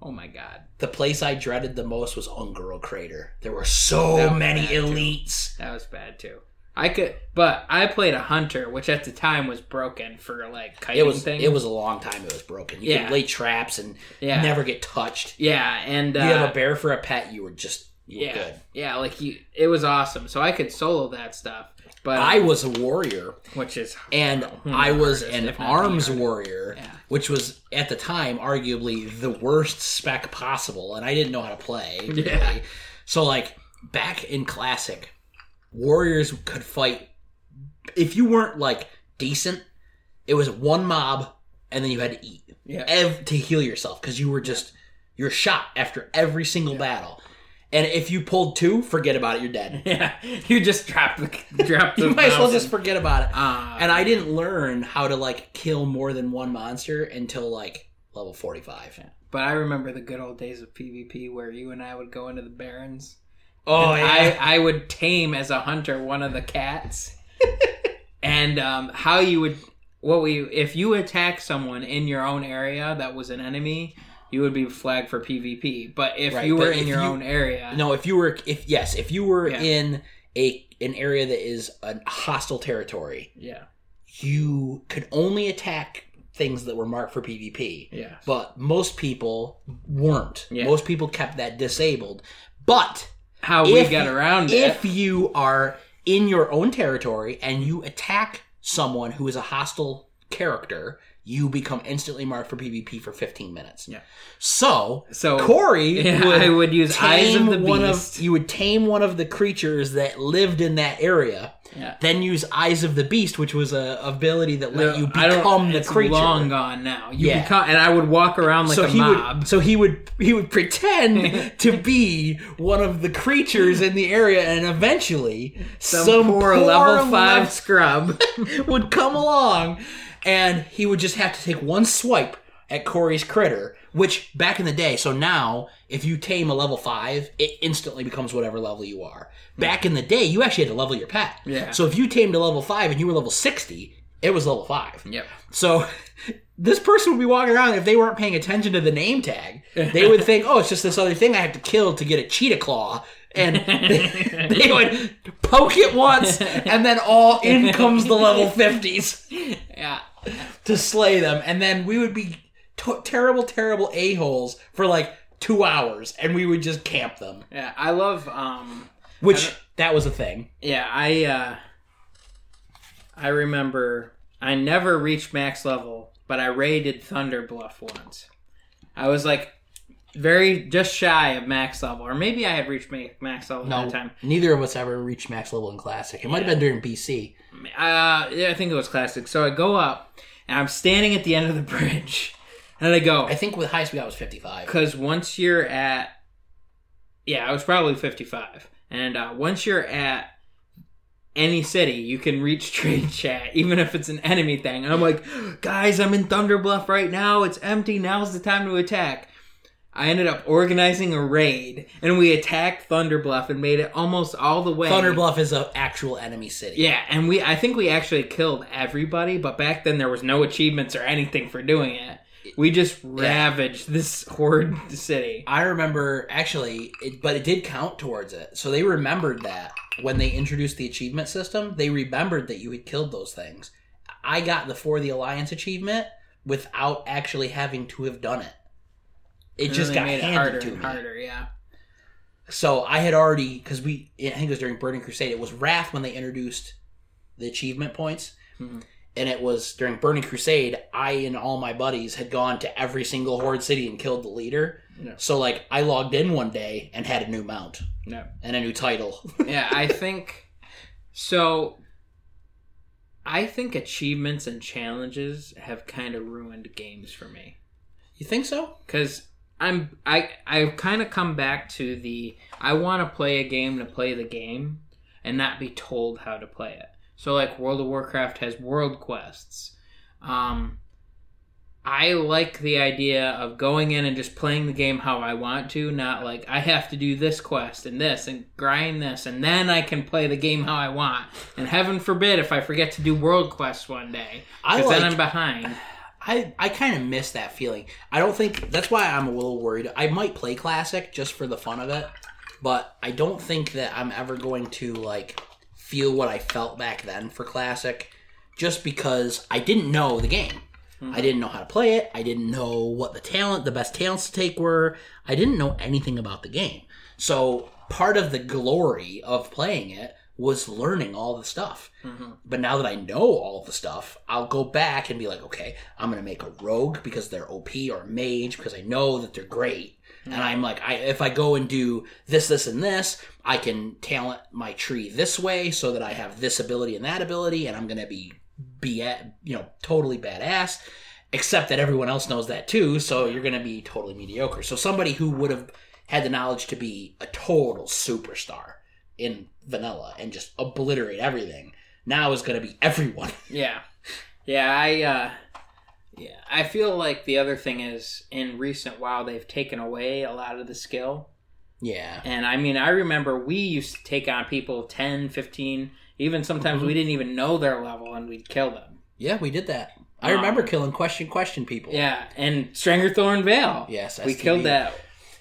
oh my god. The place I dreaded the most was Un'Goro Crater. There were so many bad, too. elites. That was bad too. I could, but I played a hunter, which at the time was broken for like kiting It was things. it was a long time it was broken. You Yeah. could lay traps and yeah, never get touched. yeah, and uh, you have a bear for a pet, you were just you were yeah, good. yeah, like you, it was awesome. So I could solo that stuff. But I was a warrior, which is and I was an if not the arms warrior, Yeah. which was at the time arguably the worst spec possible, and I didn't know how to play. [laughs] Really. Yeah. So like back in classic, warriors could fight if you weren't like decent. It was one mob, and then you had to eat Yeah. ev- to heal yourself because you were just you're shot after every single battle. And if you pulled two, forget about it. You're dead. [laughs] Yeah, you just drop the. [laughs] You might as well just forget about it. Ah, And I didn't learn how to like kill more than one monster until like level 45. But I remember the good old days of PvP where you and I would go into the barrens. Oh And I, I would tame as a hunter one of the cats. [laughs] and um, how you would what we if you attack someone in your own area that was an enemy, you would be flagged for PvP. But if Right, you were in your you- own area, no, if you were if yes, if you were Yeah. in a an area that is a hostile territory, yeah, you could only attack things that were marked for PvP. yeah, But most people weren't. Yeah. Most people kept that disabled. But how we get around if it. you are in your own territory and you attack someone who is a hostile character, you become instantly marked for PvP for 15 minutes. Yeah. So, So Corey [laughs] yeah, would I would use eyes of the one beast. of you would tame one of the creatures that lived in that area. Yeah. Then use eyes of the beast, which was a ability that let you become the it's creature. long gone now. You Yeah. become, and I would walk around like so a he mob. would so he would he would pretend [laughs] to be one of the creatures in the area and eventually some, poor, level five scrub. [laughs] would come along and he would just have to take one swipe at Corey's critter which back in the day so now if you tame a level 5 it instantly becomes whatever level you are back in the day you actually had to level your pet Yeah. so if you tamed a level 5 and you were level 60 it was level 5 yep. so [laughs] this person would be walking around if they weren't paying attention to the name tag. They would think, "Oh, it's just this other thing I have to kill to get a cheetah claw." And they, [laughs] they would poke it once, and then all in comes the level fifties [laughs] Yeah. To slay them, and then we would be t- terrible, terrible a holes for like two hours, and we would just camp them. Yeah. I love. Um. Which that was a thing. Yeah. I. uh I remember. I never reached max level, but I raided Thunderbluff once. I was like very just shy of max level, or maybe I had reached max level No, at that time. neither of us ever reached max level in classic. It might have been during BC. Uh, yeah, I think it was classic. So I go up, and I'm standing at the end of the [laughs] bridge, and I go, I think with highest we got was fifty five. because once you're at yeah i was probably 55 and uh, once you're at any city you can reach [laughs] trade chat even if it's an enemy thing. And i'm like guys i'm in Thunderbluff right now. It's empty. Now's the time to attack i ended up organizing a raid and we attacked Thunderbluff and made it almost all the way Thunderbluff is an actual enemy city. yeah and we i think we actually killed everybody but back then there was no achievements or anything for doing it we just ravaged this [laughs] horde city I remember actually, it, but it did count towards it. So they remembered that when they introduced the achievement system, they remembered that you had killed those things. I got the For the Alliance achievement without actually having to have done it. It And just got they made it handed harder to me. harder. Yeah, So I had already because we I think it was during Burning Crusade. It was Wrath when they introduced the achievement points, Mhm. and it was during Burning Crusade. I and all my buddies had gone to every single Horde city and killed the leader. So like I logged in one day and had a new mount no, and a new title. [laughs] yeah. I think so. I think achievements and challenges have kind of ruined games for me you think so? because I'm I I've kind of come back to the I want to play a game to play the game and not be told how to play it. So like World of Warcraft has world quests. Um I like the idea of going in and just playing the game how I want to, not like I have to do this quest and this and grind this and then I can play the game how I want. And heaven forbid if I forget to do world quests one day, I because then I'm behind. I I kind of miss that feeling. I don't think that's why I'm a little worried. I might play classic just for the fun of it, but I don't think that I'm ever going to like feel what I felt back then for classic just because I didn't know the game. Hmm. I didn't know how to play it. I didn't know what the talent, the best talents to take were. I didn't know anything about the game. So part of the glory of playing it was learning all the stuff. Mhm. But now that I know all the stuff, I'll go back and be like, okay, I'm gonna make a rogue because they're OP or a mage because I know that they're great. And I'm like, I if I go and do this, this, and this, I can talent my tree this way so that I have this ability and that ability, and I'm gonna be be at, you know totally badass. Except that everyone else knows that too, so you're gonna be totally mediocre. So somebody who would have had the knowledge to be a total superstar in vanilla and just obliterate everything now is gonna be everyone. [laughs] Yeah. Yeah, I uh yeah, I feel like the other thing is in recent WoW they've taken away a lot of the skill. Yeah. And I mean, I remember we used to take on people 10, 15, even sometimes Mhm. we didn't even know their level and we'd kill them. Yeah, we did that. I Um, remember killing question question people. Yeah, and Stranglethorn Vale. Yes, We killed that.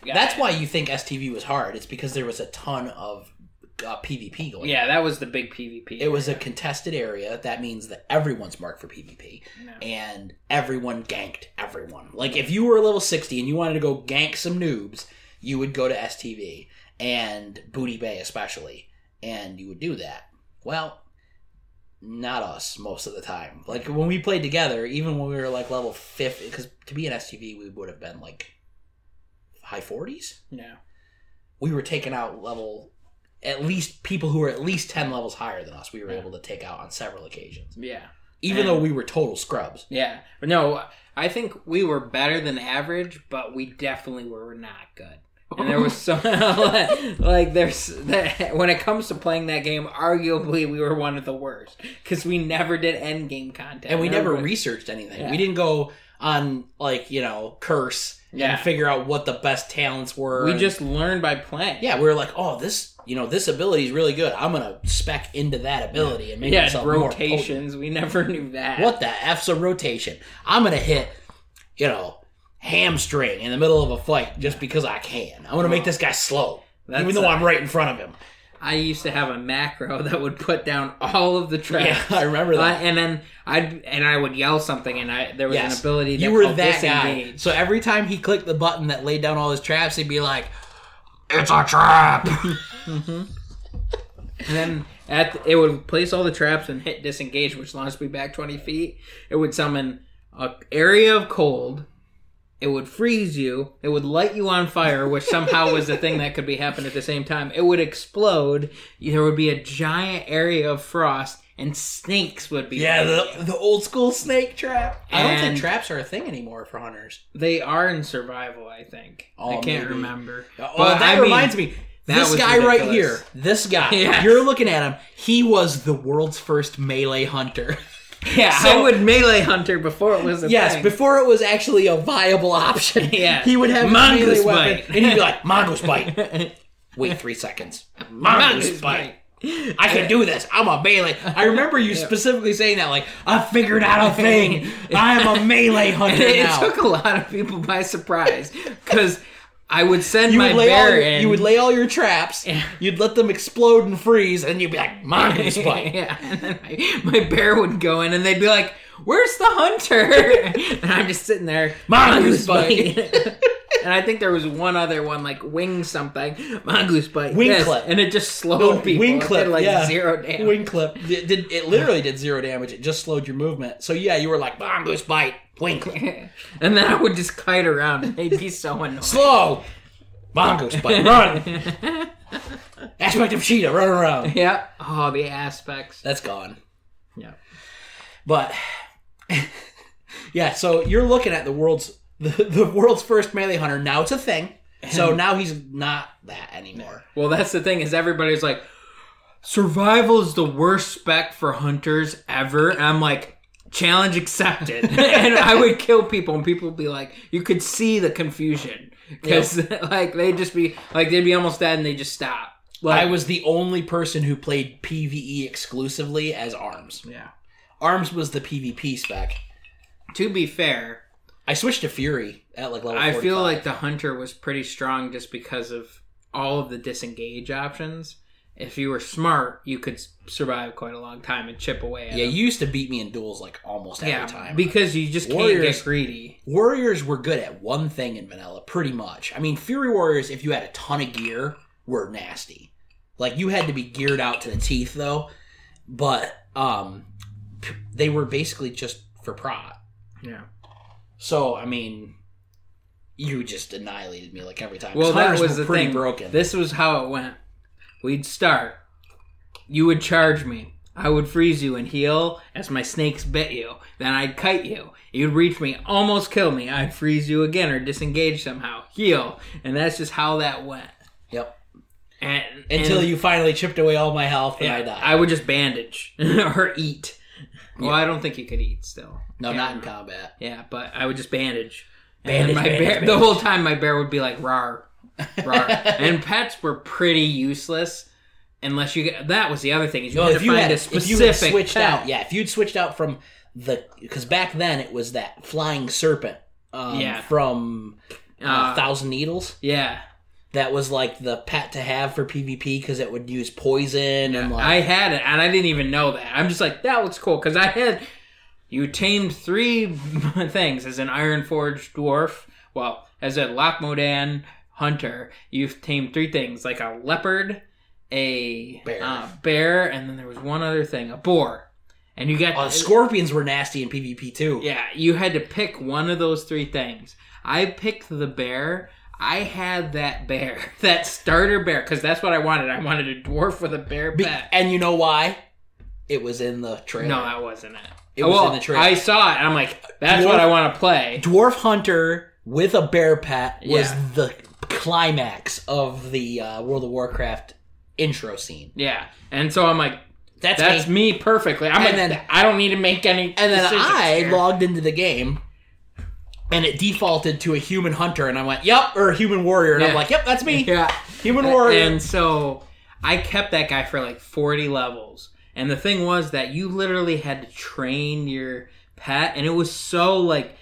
guy. That's why you think STV was hard. It's because there was a ton of uh, PvP going. Yeah, that was the big PvP. It was a contested area. That means that everyone's marked for PvP, No. and everyone ganked everyone. Like if you were a level sixty and you wanted to go gank some noobs, you would go to STV and Booty Bay especially, and you would do that. Well, not us most of the time. Like when we played together, even when we were like level fifty, because to be an STV we would have been like high forties. Yeah. We were taking out level at least people who were at least ten levels higher than us. We were Yeah. able to take out on several occasions, Yeah. even And- though we were total scrubs. Yeah. No, I think we were better than average, but we definitely were not good. And there was so [laughs] [laughs] like there's that when it comes to playing that game, arguably we were one of the worst because we never did end game content, and we never Everybody- researched anything. Yeah. We didn't go on like you know curse Yeah. and figure out what the best talents were. we and- just learned by playing. yeah, we were like, oh, this you know this ability is really good. I'm gonna spec into that ability and make yeah, myself rotations. We never knew that. What the f's a rotation? I'm gonna hit, you know, hamstring in the middle of a fight just because I can. I'm gonna make this guy slow, That's, even though I'm right in front of him. I used to have a macro [laughs] that would put down all of the traps. Yeah, [laughs] I remember Uh, that. and then I'd and I would yell something, and I there was an ability that you were that guy. So every time he clicked the button that laid down all his traps, he'd be like, "It's a trap." [laughs] And then at it would place all the traps and hit disengage, which launched me back twenty feet. It would summon a area of cold. It would freeze you. It would light you on fire, which somehow was a thing that could be happening at the same time. It would explode. There would be a giant area of frost, and snakes would be. yeah, the, the old school snake trap. I don't think And- traps are a thing anymore for hunters. They are in survival, I think. Oh, I Oh, can't maybe. remember. Oh, But, that I mean, reminds me. that This was guy right ridiculous. here, this guy, [laughs] Yes. you're looking at him. He was the world's first melee hunter. [laughs] [laughs] Yeah, So- I would melee hunter before it was a yes, thing. before it was actually a viable option. [laughs] Yeah. he would have his Mongoose melee weapon, bite. and he'd be like, "Mongoose bite." [laughs] Wait three seconds. Mongoose bite. I can do this. I'm a melee. I remember you specifically saying that, like, I figured out a thing. I am a melee hunter it now. took a lot of people by surprise because I would send you my would lay all bear your, in. you would lay all your traps. [laughs] Yeah. You'd let them explode and freeze, and you'd be like, "Mongoose bite." [laughs] yeah, and then my, my bear would go in, and they'd be like, "Where's the hunter?" [laughs] and I'm just sitting there, Mongoose [laughs] and I think there was one other one, like wing something, mongoose bite, Wing this, clip. and it just slowed No, people. wing clip, like yeah. zero damage. Wing clip. It, did, it literally did zero damage. It just slowed your movement. So yeah, you were like, "Mongoose bite." Wing clip. [laughs] and then I would just kite around, and they'd be so annoying. Slow. Mongoose bite. Run. [laughs] Aspect of cheetah. Run around. yeah. Oh, the aspects. That's gone. Yeah. But yeah, so you're looking at the world's the, the world's first melee hunter. Now it's a thing. So now he's not that anymore. Well, that's the thing is everybody's like, survival is the worst spec for hunters ever. And I'm like, challenge accepted. [laughs] and I would kill people, and people would be like, you could see the confusion because [laughs] like they'd just be like they'd be almost dead and they just stop. Like, I was the only person who played PVE exclusively as arms. yeah. Arms was the PvP spec. To be fair, I switched to Fury at like level. I feel like the hunter was pretty strong just because of all of the disengage options. If you were smart, you could survive quite a long time and chip away. At yeah, them. you used to beat me in duels like almost every yeah, time. because you just can't Warriors- get greedy. Warriors were good at one thing in vanilla, pretty much. I mean, Fury Warriors, if you had a ton of gear, were nasty. Like you had to be geared out to the teeth though, but um, they were basically just for prod. Yeah. So I mean, you just annihilated me like every time. Well, that was the pretty thing. broken. This was how it went. We'd start. You would charge me. I would freeze you and heal as my snakes bit you. Then I'd kite you. You'd reach me, almost kill me. I'd freeze you again or disengage somehow. Heal. And that's just how that went. yep. And, Until and- you finally chipped away all my health and yeah, I died. I would just bandage [laughs] or eat. Well, I don't think you could eat still. No, Can't in combat. Yeah, but I would just bandage. Bandage, and my bandage, bear, bandage. the whole time my bear would be like rar, rar. [laughs] and pets were pretty useless unless you get. That was the other thing is you No, had to you find had a if you specific switched pet. out, yeah, if you'd switched out from the because back then it was that flying serpent, um, Yeah. from uh, Uh, Thousand Needles. Yeah, That was like the pet to have for PvP because it would use poison and like I had it, and I didn't even know that. I'm just like that looks cool because I had you tamed three [laughs] things as an Iron Forge dwarf. Well, as a Lochmodan hunter, you've tamed three things like a leopard, a Bear. uh, bear, and then there was one other thing, a boar. And you got Oh, the scorpions were nasty in PvP too. Yeah, you had to pick one of those three things. I picked the bear. I had that bear, [laughs] that starter bear, because that's what I wanted. I wanted a dwarf with a bear Be- and you know why? It was in the trailer. No, that wasn't it. It was well, in the trailer. I saw it, and I'm like, that's Dwarf- what I want to play. Dwarf Hunter with a bear pet was Yeah. the climax of the uh, World of Warcraft intro scene. Yeah, and so I'm like, That's, that's me. me perfectly. I'm And like, then- I don't need to make any. And then I here. logged into the game, and it defaulted to a human hunter, and I went, "Yep," or a human warrior, and I'm like, "Yep, that's me, [laughs] yeah. human warrior." And so I kept that guy for like 40 levels. And the thing was that you literally had to train your pet, and it was so like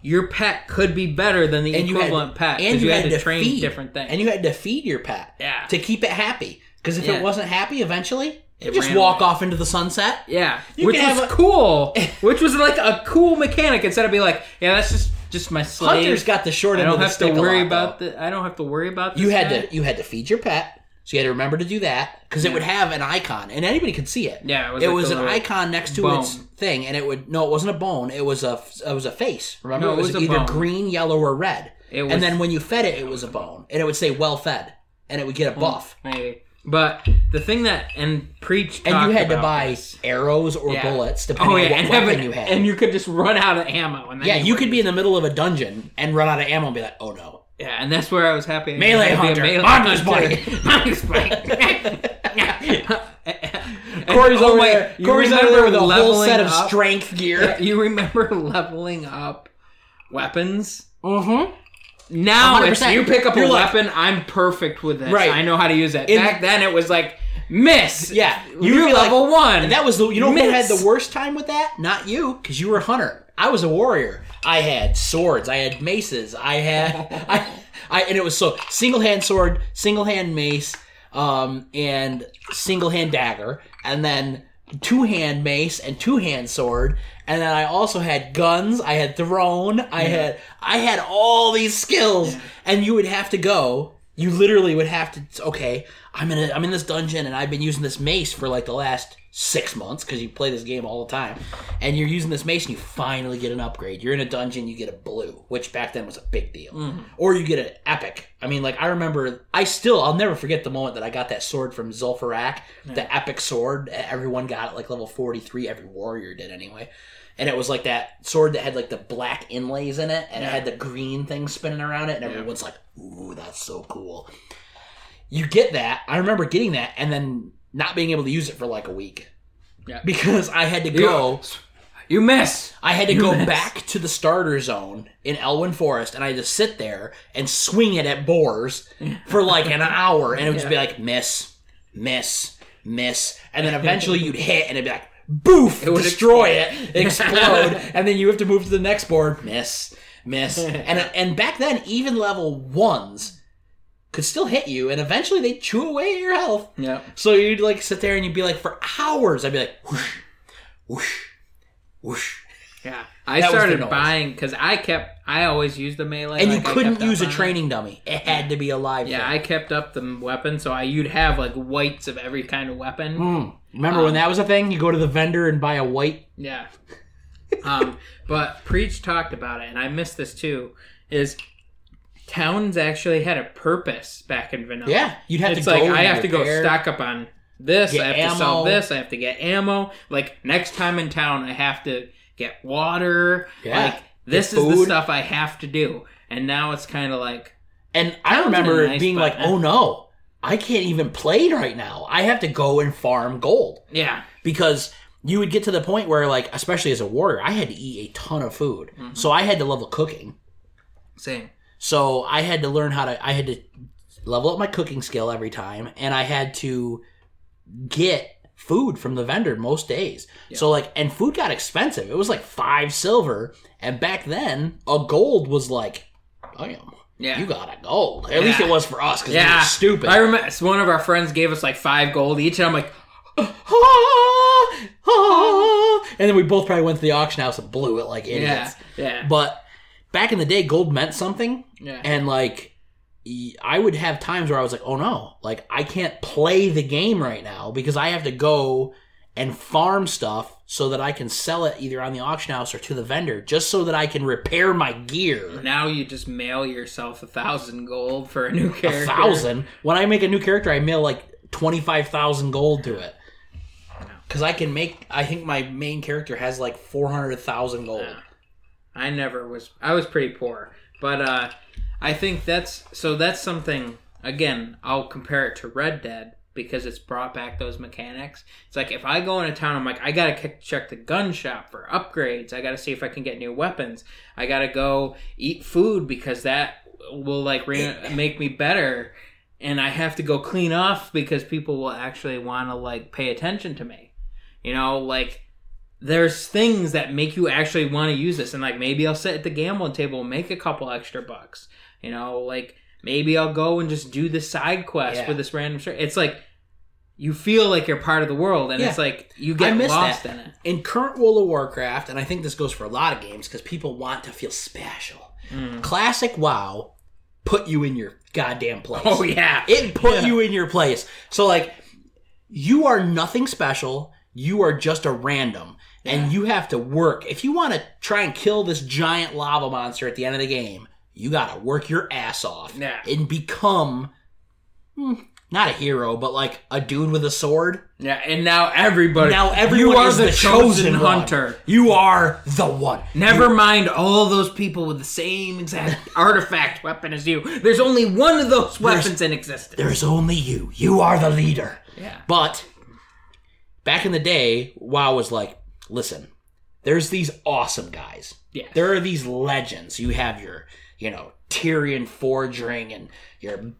your pet could be better than the And you had- equivalent pet and because you, had, to, to train feed. different things. and you had to feed your pet yeah, to keep it happy. Because if Yeah. it wasn't happy, eventually It just walk away. off into the sunset. yeah, You which was a- cool. [laughs] which was like a cool mechanic instead of being like, yeah, that's just just my slave. Hunters got the short I end don't of the have to worry lot, about though. the. I don't have to worry about. This You had guy. to you had to feed your pet, so you had to remember to do that because it would have an icon and anybody could see it. Yeah, it was. It like was an icon next to bone. its thing, and it would no, it wasn't a bone. It was a it was a face. Remember, No, it it was, was a either bone. green, yellow, or red. It was, and then when you fed it, it was a bone, and it would say "well fed," and it would get a hmm, buff. maybe. But the thing that and preach And you had to buy this. arrows or Yeah. bullets oh, depending Oh yeah, on what and, weapon have you had. and you could just run out of ammo. And then yeah, you could be in the middle of a dungeon and run out of ammo and be like, "Oh no!" Yeah, and that's where I was happy. Melee I'd be a hunter. Mongoose [laughs] Mongoose [laughs] Corey's over there. Corey's over there with a whole set of up? strength gear. You remember [laughs] leveling up weapons? Mm-hmm. Now, 100%. you pick up a You're like- weapon, I'm perfect with this. Right. I know how to use it. In- Back then, it was like miss. Yeah, you're you'd like- level one. And that was the you know who had the worst time with that? Not you, because you were a hunter. I was a warrior. I had swords. I had maces. I had [laughs] I, I and it was so single hand sword, single hand mace, um, and single hand dagger, and then two hand mace and two hand sword. And then I also had guns. I had thrown. I had I had all these skills, and you would have to go. You literally would have to. Okay, I'm in a, I'm in this dungeon, and I've been using this mace for like the last six months because you play this game all the time, and you're using this mace, and you finally get an upgrade. You're in a dungeon, you get a blue, which back then was a big deal, mm-hmm. or you get an epic. I mean, like I remember, I still I'll never forget the moment that I got that sword from Zul'Farrak, the epic sword. Everyone got it like level 43. Every warrior did anyway. And it was like that sword that had like the black inlays in it, and it had the green thing spinning around it, and everyone's like, "Ooh, that's so cool." You get that. I remember getting that, and then not being able to use it for like a week Yeah. because I had to go. you miss. I had to You go miss. back to the starter zone in Elwynn Forest, and I had to sit there and swing it at boars for like an hour, and it would just be like miss, miss, miss, and then [laughs] eventually you'd hit, and it'd be like boof, it would destroy it, explode, [laughs] and then you have to move to the next board, miss, miss, [laughs] and and back then even level ones could still hit you, and eventually they chew away at your health. Yeah. So you'd like sit there and you'd be like for hours. I'd be like whoosh, whoosh, whoosh. Yeah, I That was started noise. buying because I kept. I always used the melee, And like, you couldn't kept up use a on it. training dummy. It had to be a live Yeah, thing. I kept up the weapon, so I you'd have like whites of every kind of weapon. Mm. Remember Um, when that was a thing? You go to the vendor and buy a white. Yeah. um, but Preach talked about it, and I missed this too. Is towns actually had a purpose back in vanilla? Yeah, you'd have it's to It's like. I have to go stock up on this. Get I have to sell this. I have to get ammo. Like next time in town, I have to get water. Yeah. Like this is the stuff I have to do. And now it's kind of like And I remember nice, being but- like, "Oh no, I can't even play right now. I have to go and farm gold." yeah, because you would get to the point where like especially as a warrior i had to eat a ton of food Mm-hmm. so i had to level cooking same. So i had to learn how to i had to level up my cooking skill every time and i had to get food from the vendor most days. So like and food got expensive. It was like five silver and back then a gold was like damn Yeah. you got a gold. At least it was for us because we Yeah, were stupid. I remember one of our friends gave us like five gold each, and I'm like, [gasps] Ah, ah. and then we both probably went to the auction house and blew it like idiots. yeah, yeah, But back in the day, gold meant something, yeah. and like I would have times where I was like, "Oh no, like I can't play the game right now because I have to go and farm stuff so that I can sell it either on the auction house or to the vendor, just so that I can repair my gear." Now you just mail yourself a thousand gold for a new character. A thousand. When I make a new character, I mail like twenty five thousand gold to it. Because I can make. I think my main character has like four hundred thousand gold. Yeah. I never was. I was pretty poor, but uh, I think that's so. That's something. Again, I'll compare it to Red Dead because it's brought back those mechanics. It's like if I go into town, I'm like, I gotta check the gun shop for upgrades. I gotta see if I can get new weapons. I gotta go eat food because that will like re- make me better. And I have to go clean off because people will actually want to like pay attention to me. You know, like there's things that make you actually want to use this and like maybe i'll sit at the gambling table and make a couple extra bucks you know like maybe i'll go and just do the side quest Yeah. with this random str- it's like you feel like you're part of the world and Yeah. it's like you get lost that. in it In current World of Warcraft, and I think this goes for a lot of games because people want to feel special. Mm. Classic WoW put you in your goddamn place. oh yeah It put Yeah. you in your place. So like you are nothing special. You are just a random. And you have to work. If you want to try and kill this giant lava monster at the end of the game, you got to work your ass off Yeah. and become hmm, not a hero, but like a dude with a sword. yeah and now everybody Now everyone you are is the, chosen, one. hunter You are the one. Never mind all those people with the same exact artifact weapon as you. There's only one of those weapons in existence. There's only you. You are the leader. Yeah. But back in the day, WoW was like, listen, there's these awesome guys. Yeah. There are these legends. You have your, you know, Tirion Fordring and your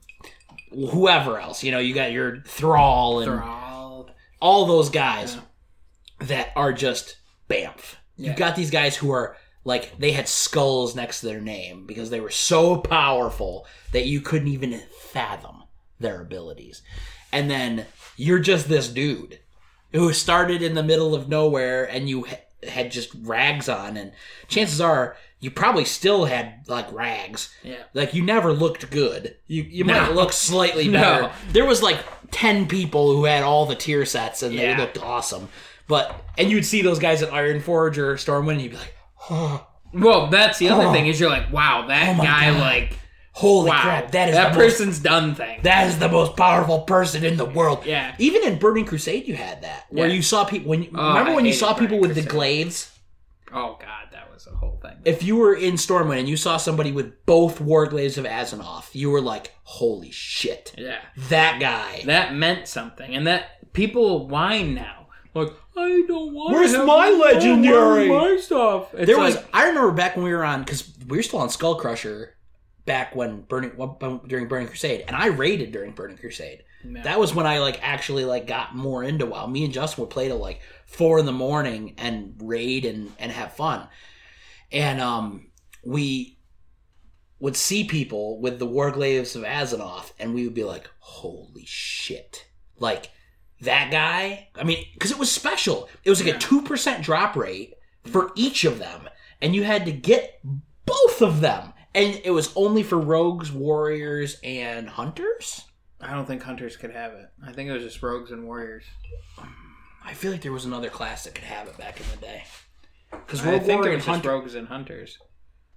whoever else. You know, you got your Thrall and They're all those guys that are just bamf. Yeah. You've got these guys who are like they had skulls next to their name because they were so powerful that you couldn't even fathom their abilities. And then you're just this dude who started in the middle of nowhere and you ha- had just rags on and chances are you probably still had like rags. Yeah. Like you never looked good. You you No. might look slightly [laughs] better. No. There was like 10 people who had all the tier sets and they looked awesome. But and you'd see those guys at Iron Forge or Stormwind and you'd be like, "Oh, Well, that's the other Oh. thing is you're like, wow, that Oh guy God. like holy wow, crap, that is that the most person's done thing. that is the most powerful person in the world. Yeah. Even in Burning Crusade, you had that where Yeah. you saw people. When you, Oh, remember I when you saw people Burning with the Crusade. glaives? oh god, that was a whole thing. If you were in Stormwind and you saw somebody with both war glaives of Azeroth, you were like, "Holy shit, yeah. that guy!" That meant something. And that people whine now. Like, I don't want Where's my legendary? my stuff. It's there like, was. I remember back when we were on because we were still on Skullcrusher back when Burning when- during Burning Crusade, and I raided during Burning Crusade. That was when I like actually like got more into WoW. Me and Justin would play till like four in the morning and raid and and have fun. And um, we would see people with the War Warglaives of Azeroth, and we would be like, "Holy shit!" Like that guy. I mean, because it was special. It was like Yeah. a two percent drop rate for each of them, and you had to get both of them, and it was only for rogues, warriors, and hunters. I don't think hunters could have it. I think it was just rogues and warriors. I feel like there was another class that could have it back in the day. Because I think it was just hunter. rogues and hunters.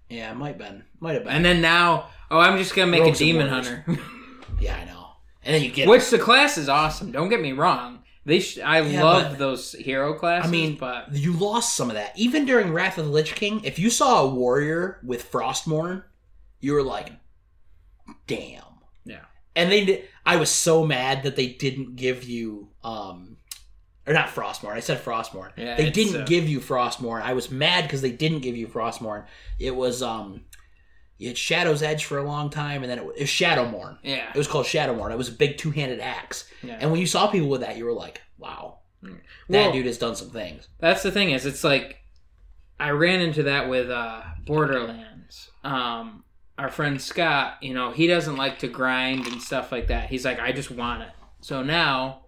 Yeah, it might been, might have been. And then now, oh, I'm just gonna make Rogues a demon hunter. [laughs] [laughs] yeah, I know. And then you get Which the class is awesome. Don't get me wrong. They sh- I Yeah, love those hero classes. I mean, but you lost some of that. Even during Wrath of the Lich King, if you saw a warrior with Frostmourne, you were like, damn. yeah, And they, I was so mad that they didn't give you um or not Frostmourne. I said Frostmourne. Yeah, they didn't uh, give you Frostmourne. I was mad because they didn't give you Frostmourne. It was um you had Shadow's Edge for a long time and then it was, it was Shadowmourne. yeah, It was called Shadowmourne. It was a big two-handed axe. yeah. And when you saw people with that, you were like, wow. That Well- dude has done some things. That's the thing is, it's like I ran into that with uh, Borderlands. Um, our friend Scott, you know, he doesn't like to grind and stuff like that. He's like, I just want it. So now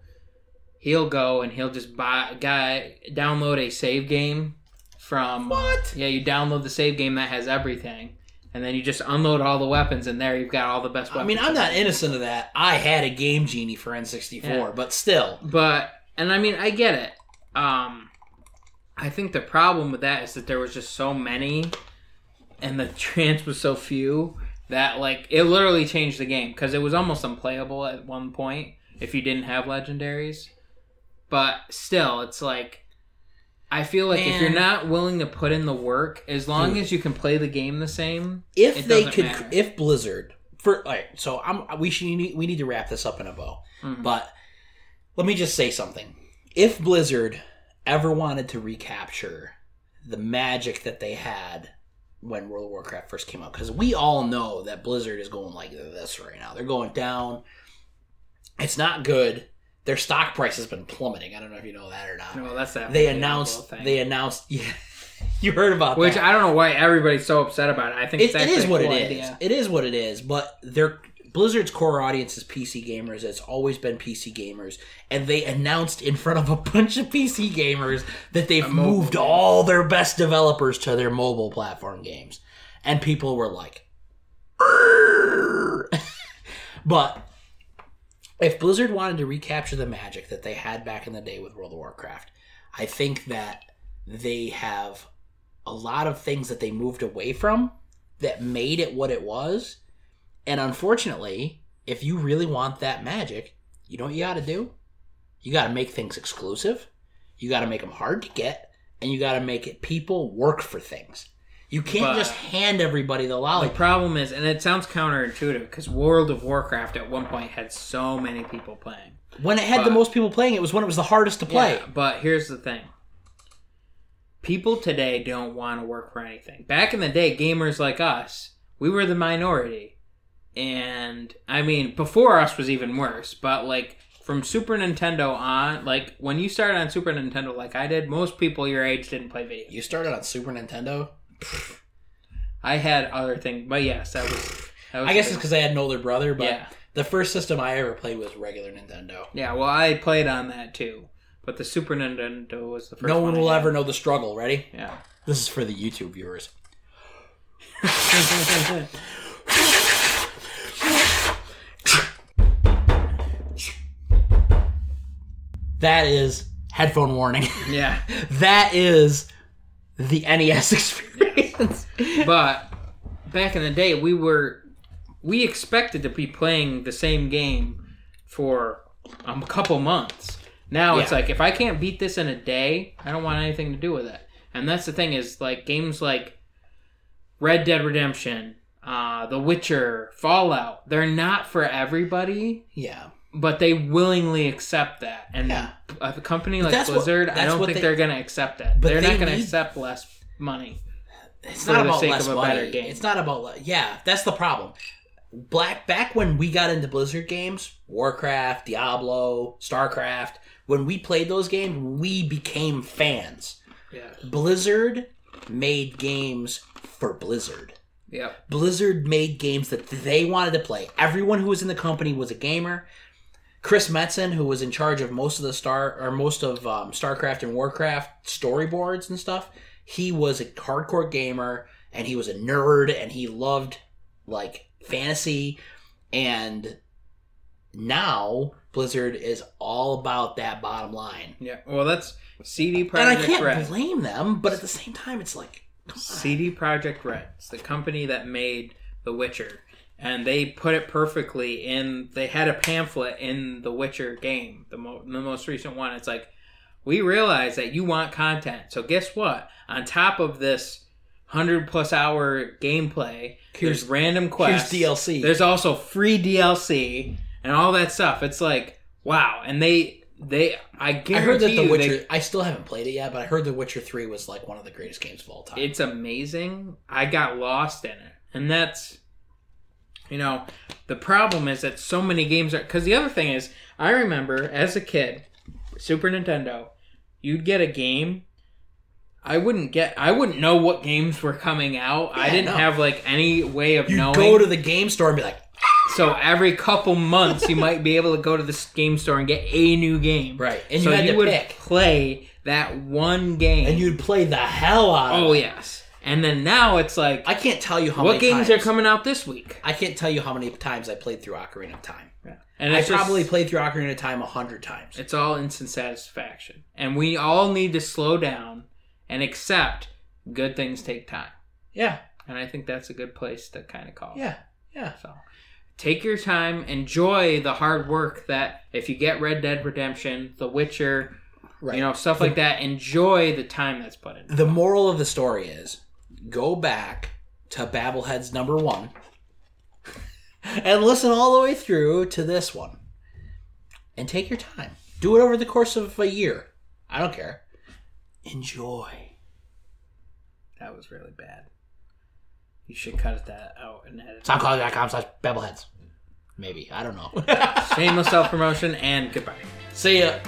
he'll go and he'll just buy, guy, download a save game from. What? Yeah, you download the save game that has everything, and then you just unload all the weapons, and there you've got all the best I mean, I'm not innocent of that. I had a Game Genie for N64, Yeah. but still. But and I mean I get it. Um I think the problem with that is that there was just so many and the chance was so few that like it literally changed the game because it was almost unplayable at one point if you didn't have legendaries. But still, it's like I feel like if you're not willing to put in the work, as long Dude. as you can play the game the same, if It they could matter. if blizzard for all right so i'm we should need, we need to wrap this up in a bow Mhm. but let me just say something if blizzard ever wanted to recapture the magic that they had when world of warcraft first came out because we all know that blizzard is going like this right now they're going down it's not good their stock price has been plummeting i don't know if you know that or not no, that's that. they announced thing. they announced [laughs] yeah you heard about which that I don't know why everybody's so upset about it. I think it, it's it is what it is. idea. It is what it is. But their Blizzard's core audience is PC gamers. It's always been PC gamers, and they announced in front of a bunch of PC gamers that they've moved game. all their best developers to their mobile platform games, and people were like, [laughs] but. If Blizzard wanted to recapture the magic that they had back in the day with World of Warcraft, I think that they have a lot of things that they moved away from that made it what it was. And unfortunately, if you really want that magic, you know what you got to do? You got to make things exclusive. You got to make them hard to get, and you got to make it people work for things. You can't But- just hand everybody the lollipop. The problem is, and it sounds counterintuitive, because World of Warcraft at one point had so many people playing. When it had the most people playing, it was when it was the hardest to play. Yeah, but here's the thing. People today don't want to work for anything. Back in the day, gamers like us, we were the minority. And I mean, before us was even worse, but like from Super Nintendo on, like when you started on Super Nintendo like I did, most people your age didn't play video. You started on Super Nintendo. I had other things, but yes, that was that was I guess it's because I had an older brother, but Yeah. the first system I ever played was regular Nintendo. Yeah, well, I played on that too, but the Super Nintendo was the first. no one I will ever know the struggle. Ready? Yeah. This is for the YouTube viewers. [laughs] That is headphone warning. [laughs] yeah, that is the NES [laughs] experience. but back in the day, we were we expected to be playing the same game for um, a couple months. Now it's Yeah. like if I can't beat this in a day, I don't want anything to do with it. And that's the thing is like games like Red Dead Redemption, uh, The Witcher, Fallout. They're not for everybody. yeah. But they willingly accept that. And Yeah. a company like that's what- Blizzard, I don't think they- are going to accept that. They're they not going to accept less money. It's not about less money. It's not about yeah. That's the problem. Black back when we got into Blizzard games, Warcraft, Diablo, Starcraft. When we played those games, we became fans. Yeah. Blizzard made games for Blizzard. Yep. Blizzard made games that they wanted to play. Everyone who was in the company was a gamer. Chris Metzen, who was in charge of most of the Star or most of um, Starcraft and Warcraft storyboards and stuff, he was a hardcore gamer and he was a nerd and he loved like fantasy and now Blizzard is all about that bottom line. Yeah. Well, that's CD Projekt and I can't Red. blame them, but at the same time it's like come on. CD Projekt Red. It's the company that made The Witcher, and they put it perfectly in. They had a pamphlet in The Witcher game, the, mo- the most recent one. It's like we realize that you want content, so guess what? On top of this hundred plus hour gameplay, Here's- there's random Here's quests. DLC. There's also free DLC and all that stuff. It's like wow, and they they I I guarantee heard that The you Witcher they, I still haven't played it yet, but I heard The Witcher 3 was like one of the greatest games of all time. it's amazing. I got lost in it, and that's you know the problem is that so many games are because the other thing is I remember as a kid, Super Nintendo, you'd get a game. I wouldn't get. I wouldn't know what games were coming out. I didn't no. have like any way of knowing. you knowing. go to the game store and be like, ah! so every couple months, you might be able to go to the game store and get a new game. right, and so you had to would pick, play that one game. and you'd play the hell out of oh, it. Oh yes. And then now it's like, I can't tell you how what many games times, are coming out this week? I can't tell you how many times I played through Ocarina of Time. Yeah. And I just- probably played through Ocarina of Time a hundred times. it's all instant satisfaction, and we all need to slow down and accept good things take time. Yeah, And I think that's a good place to kind of call. it. yeah, yeah. So take your time, enjoy the hard work that if you get Red Dead Redemption, The Witcher, Right. you know stuff like that, enjoy the time that's put in. the moral of the story is go back to Babbleheads number one and listen all the way through to this one. And take your time. Do it over the course of a year. I don't care. Enjoy. That was really bad. You should cut that out and edit. it. Soundcloud.com slash Babbleheads. Maybe. I don't know. [laughs] Shameless self promotion and goodbye. See ya.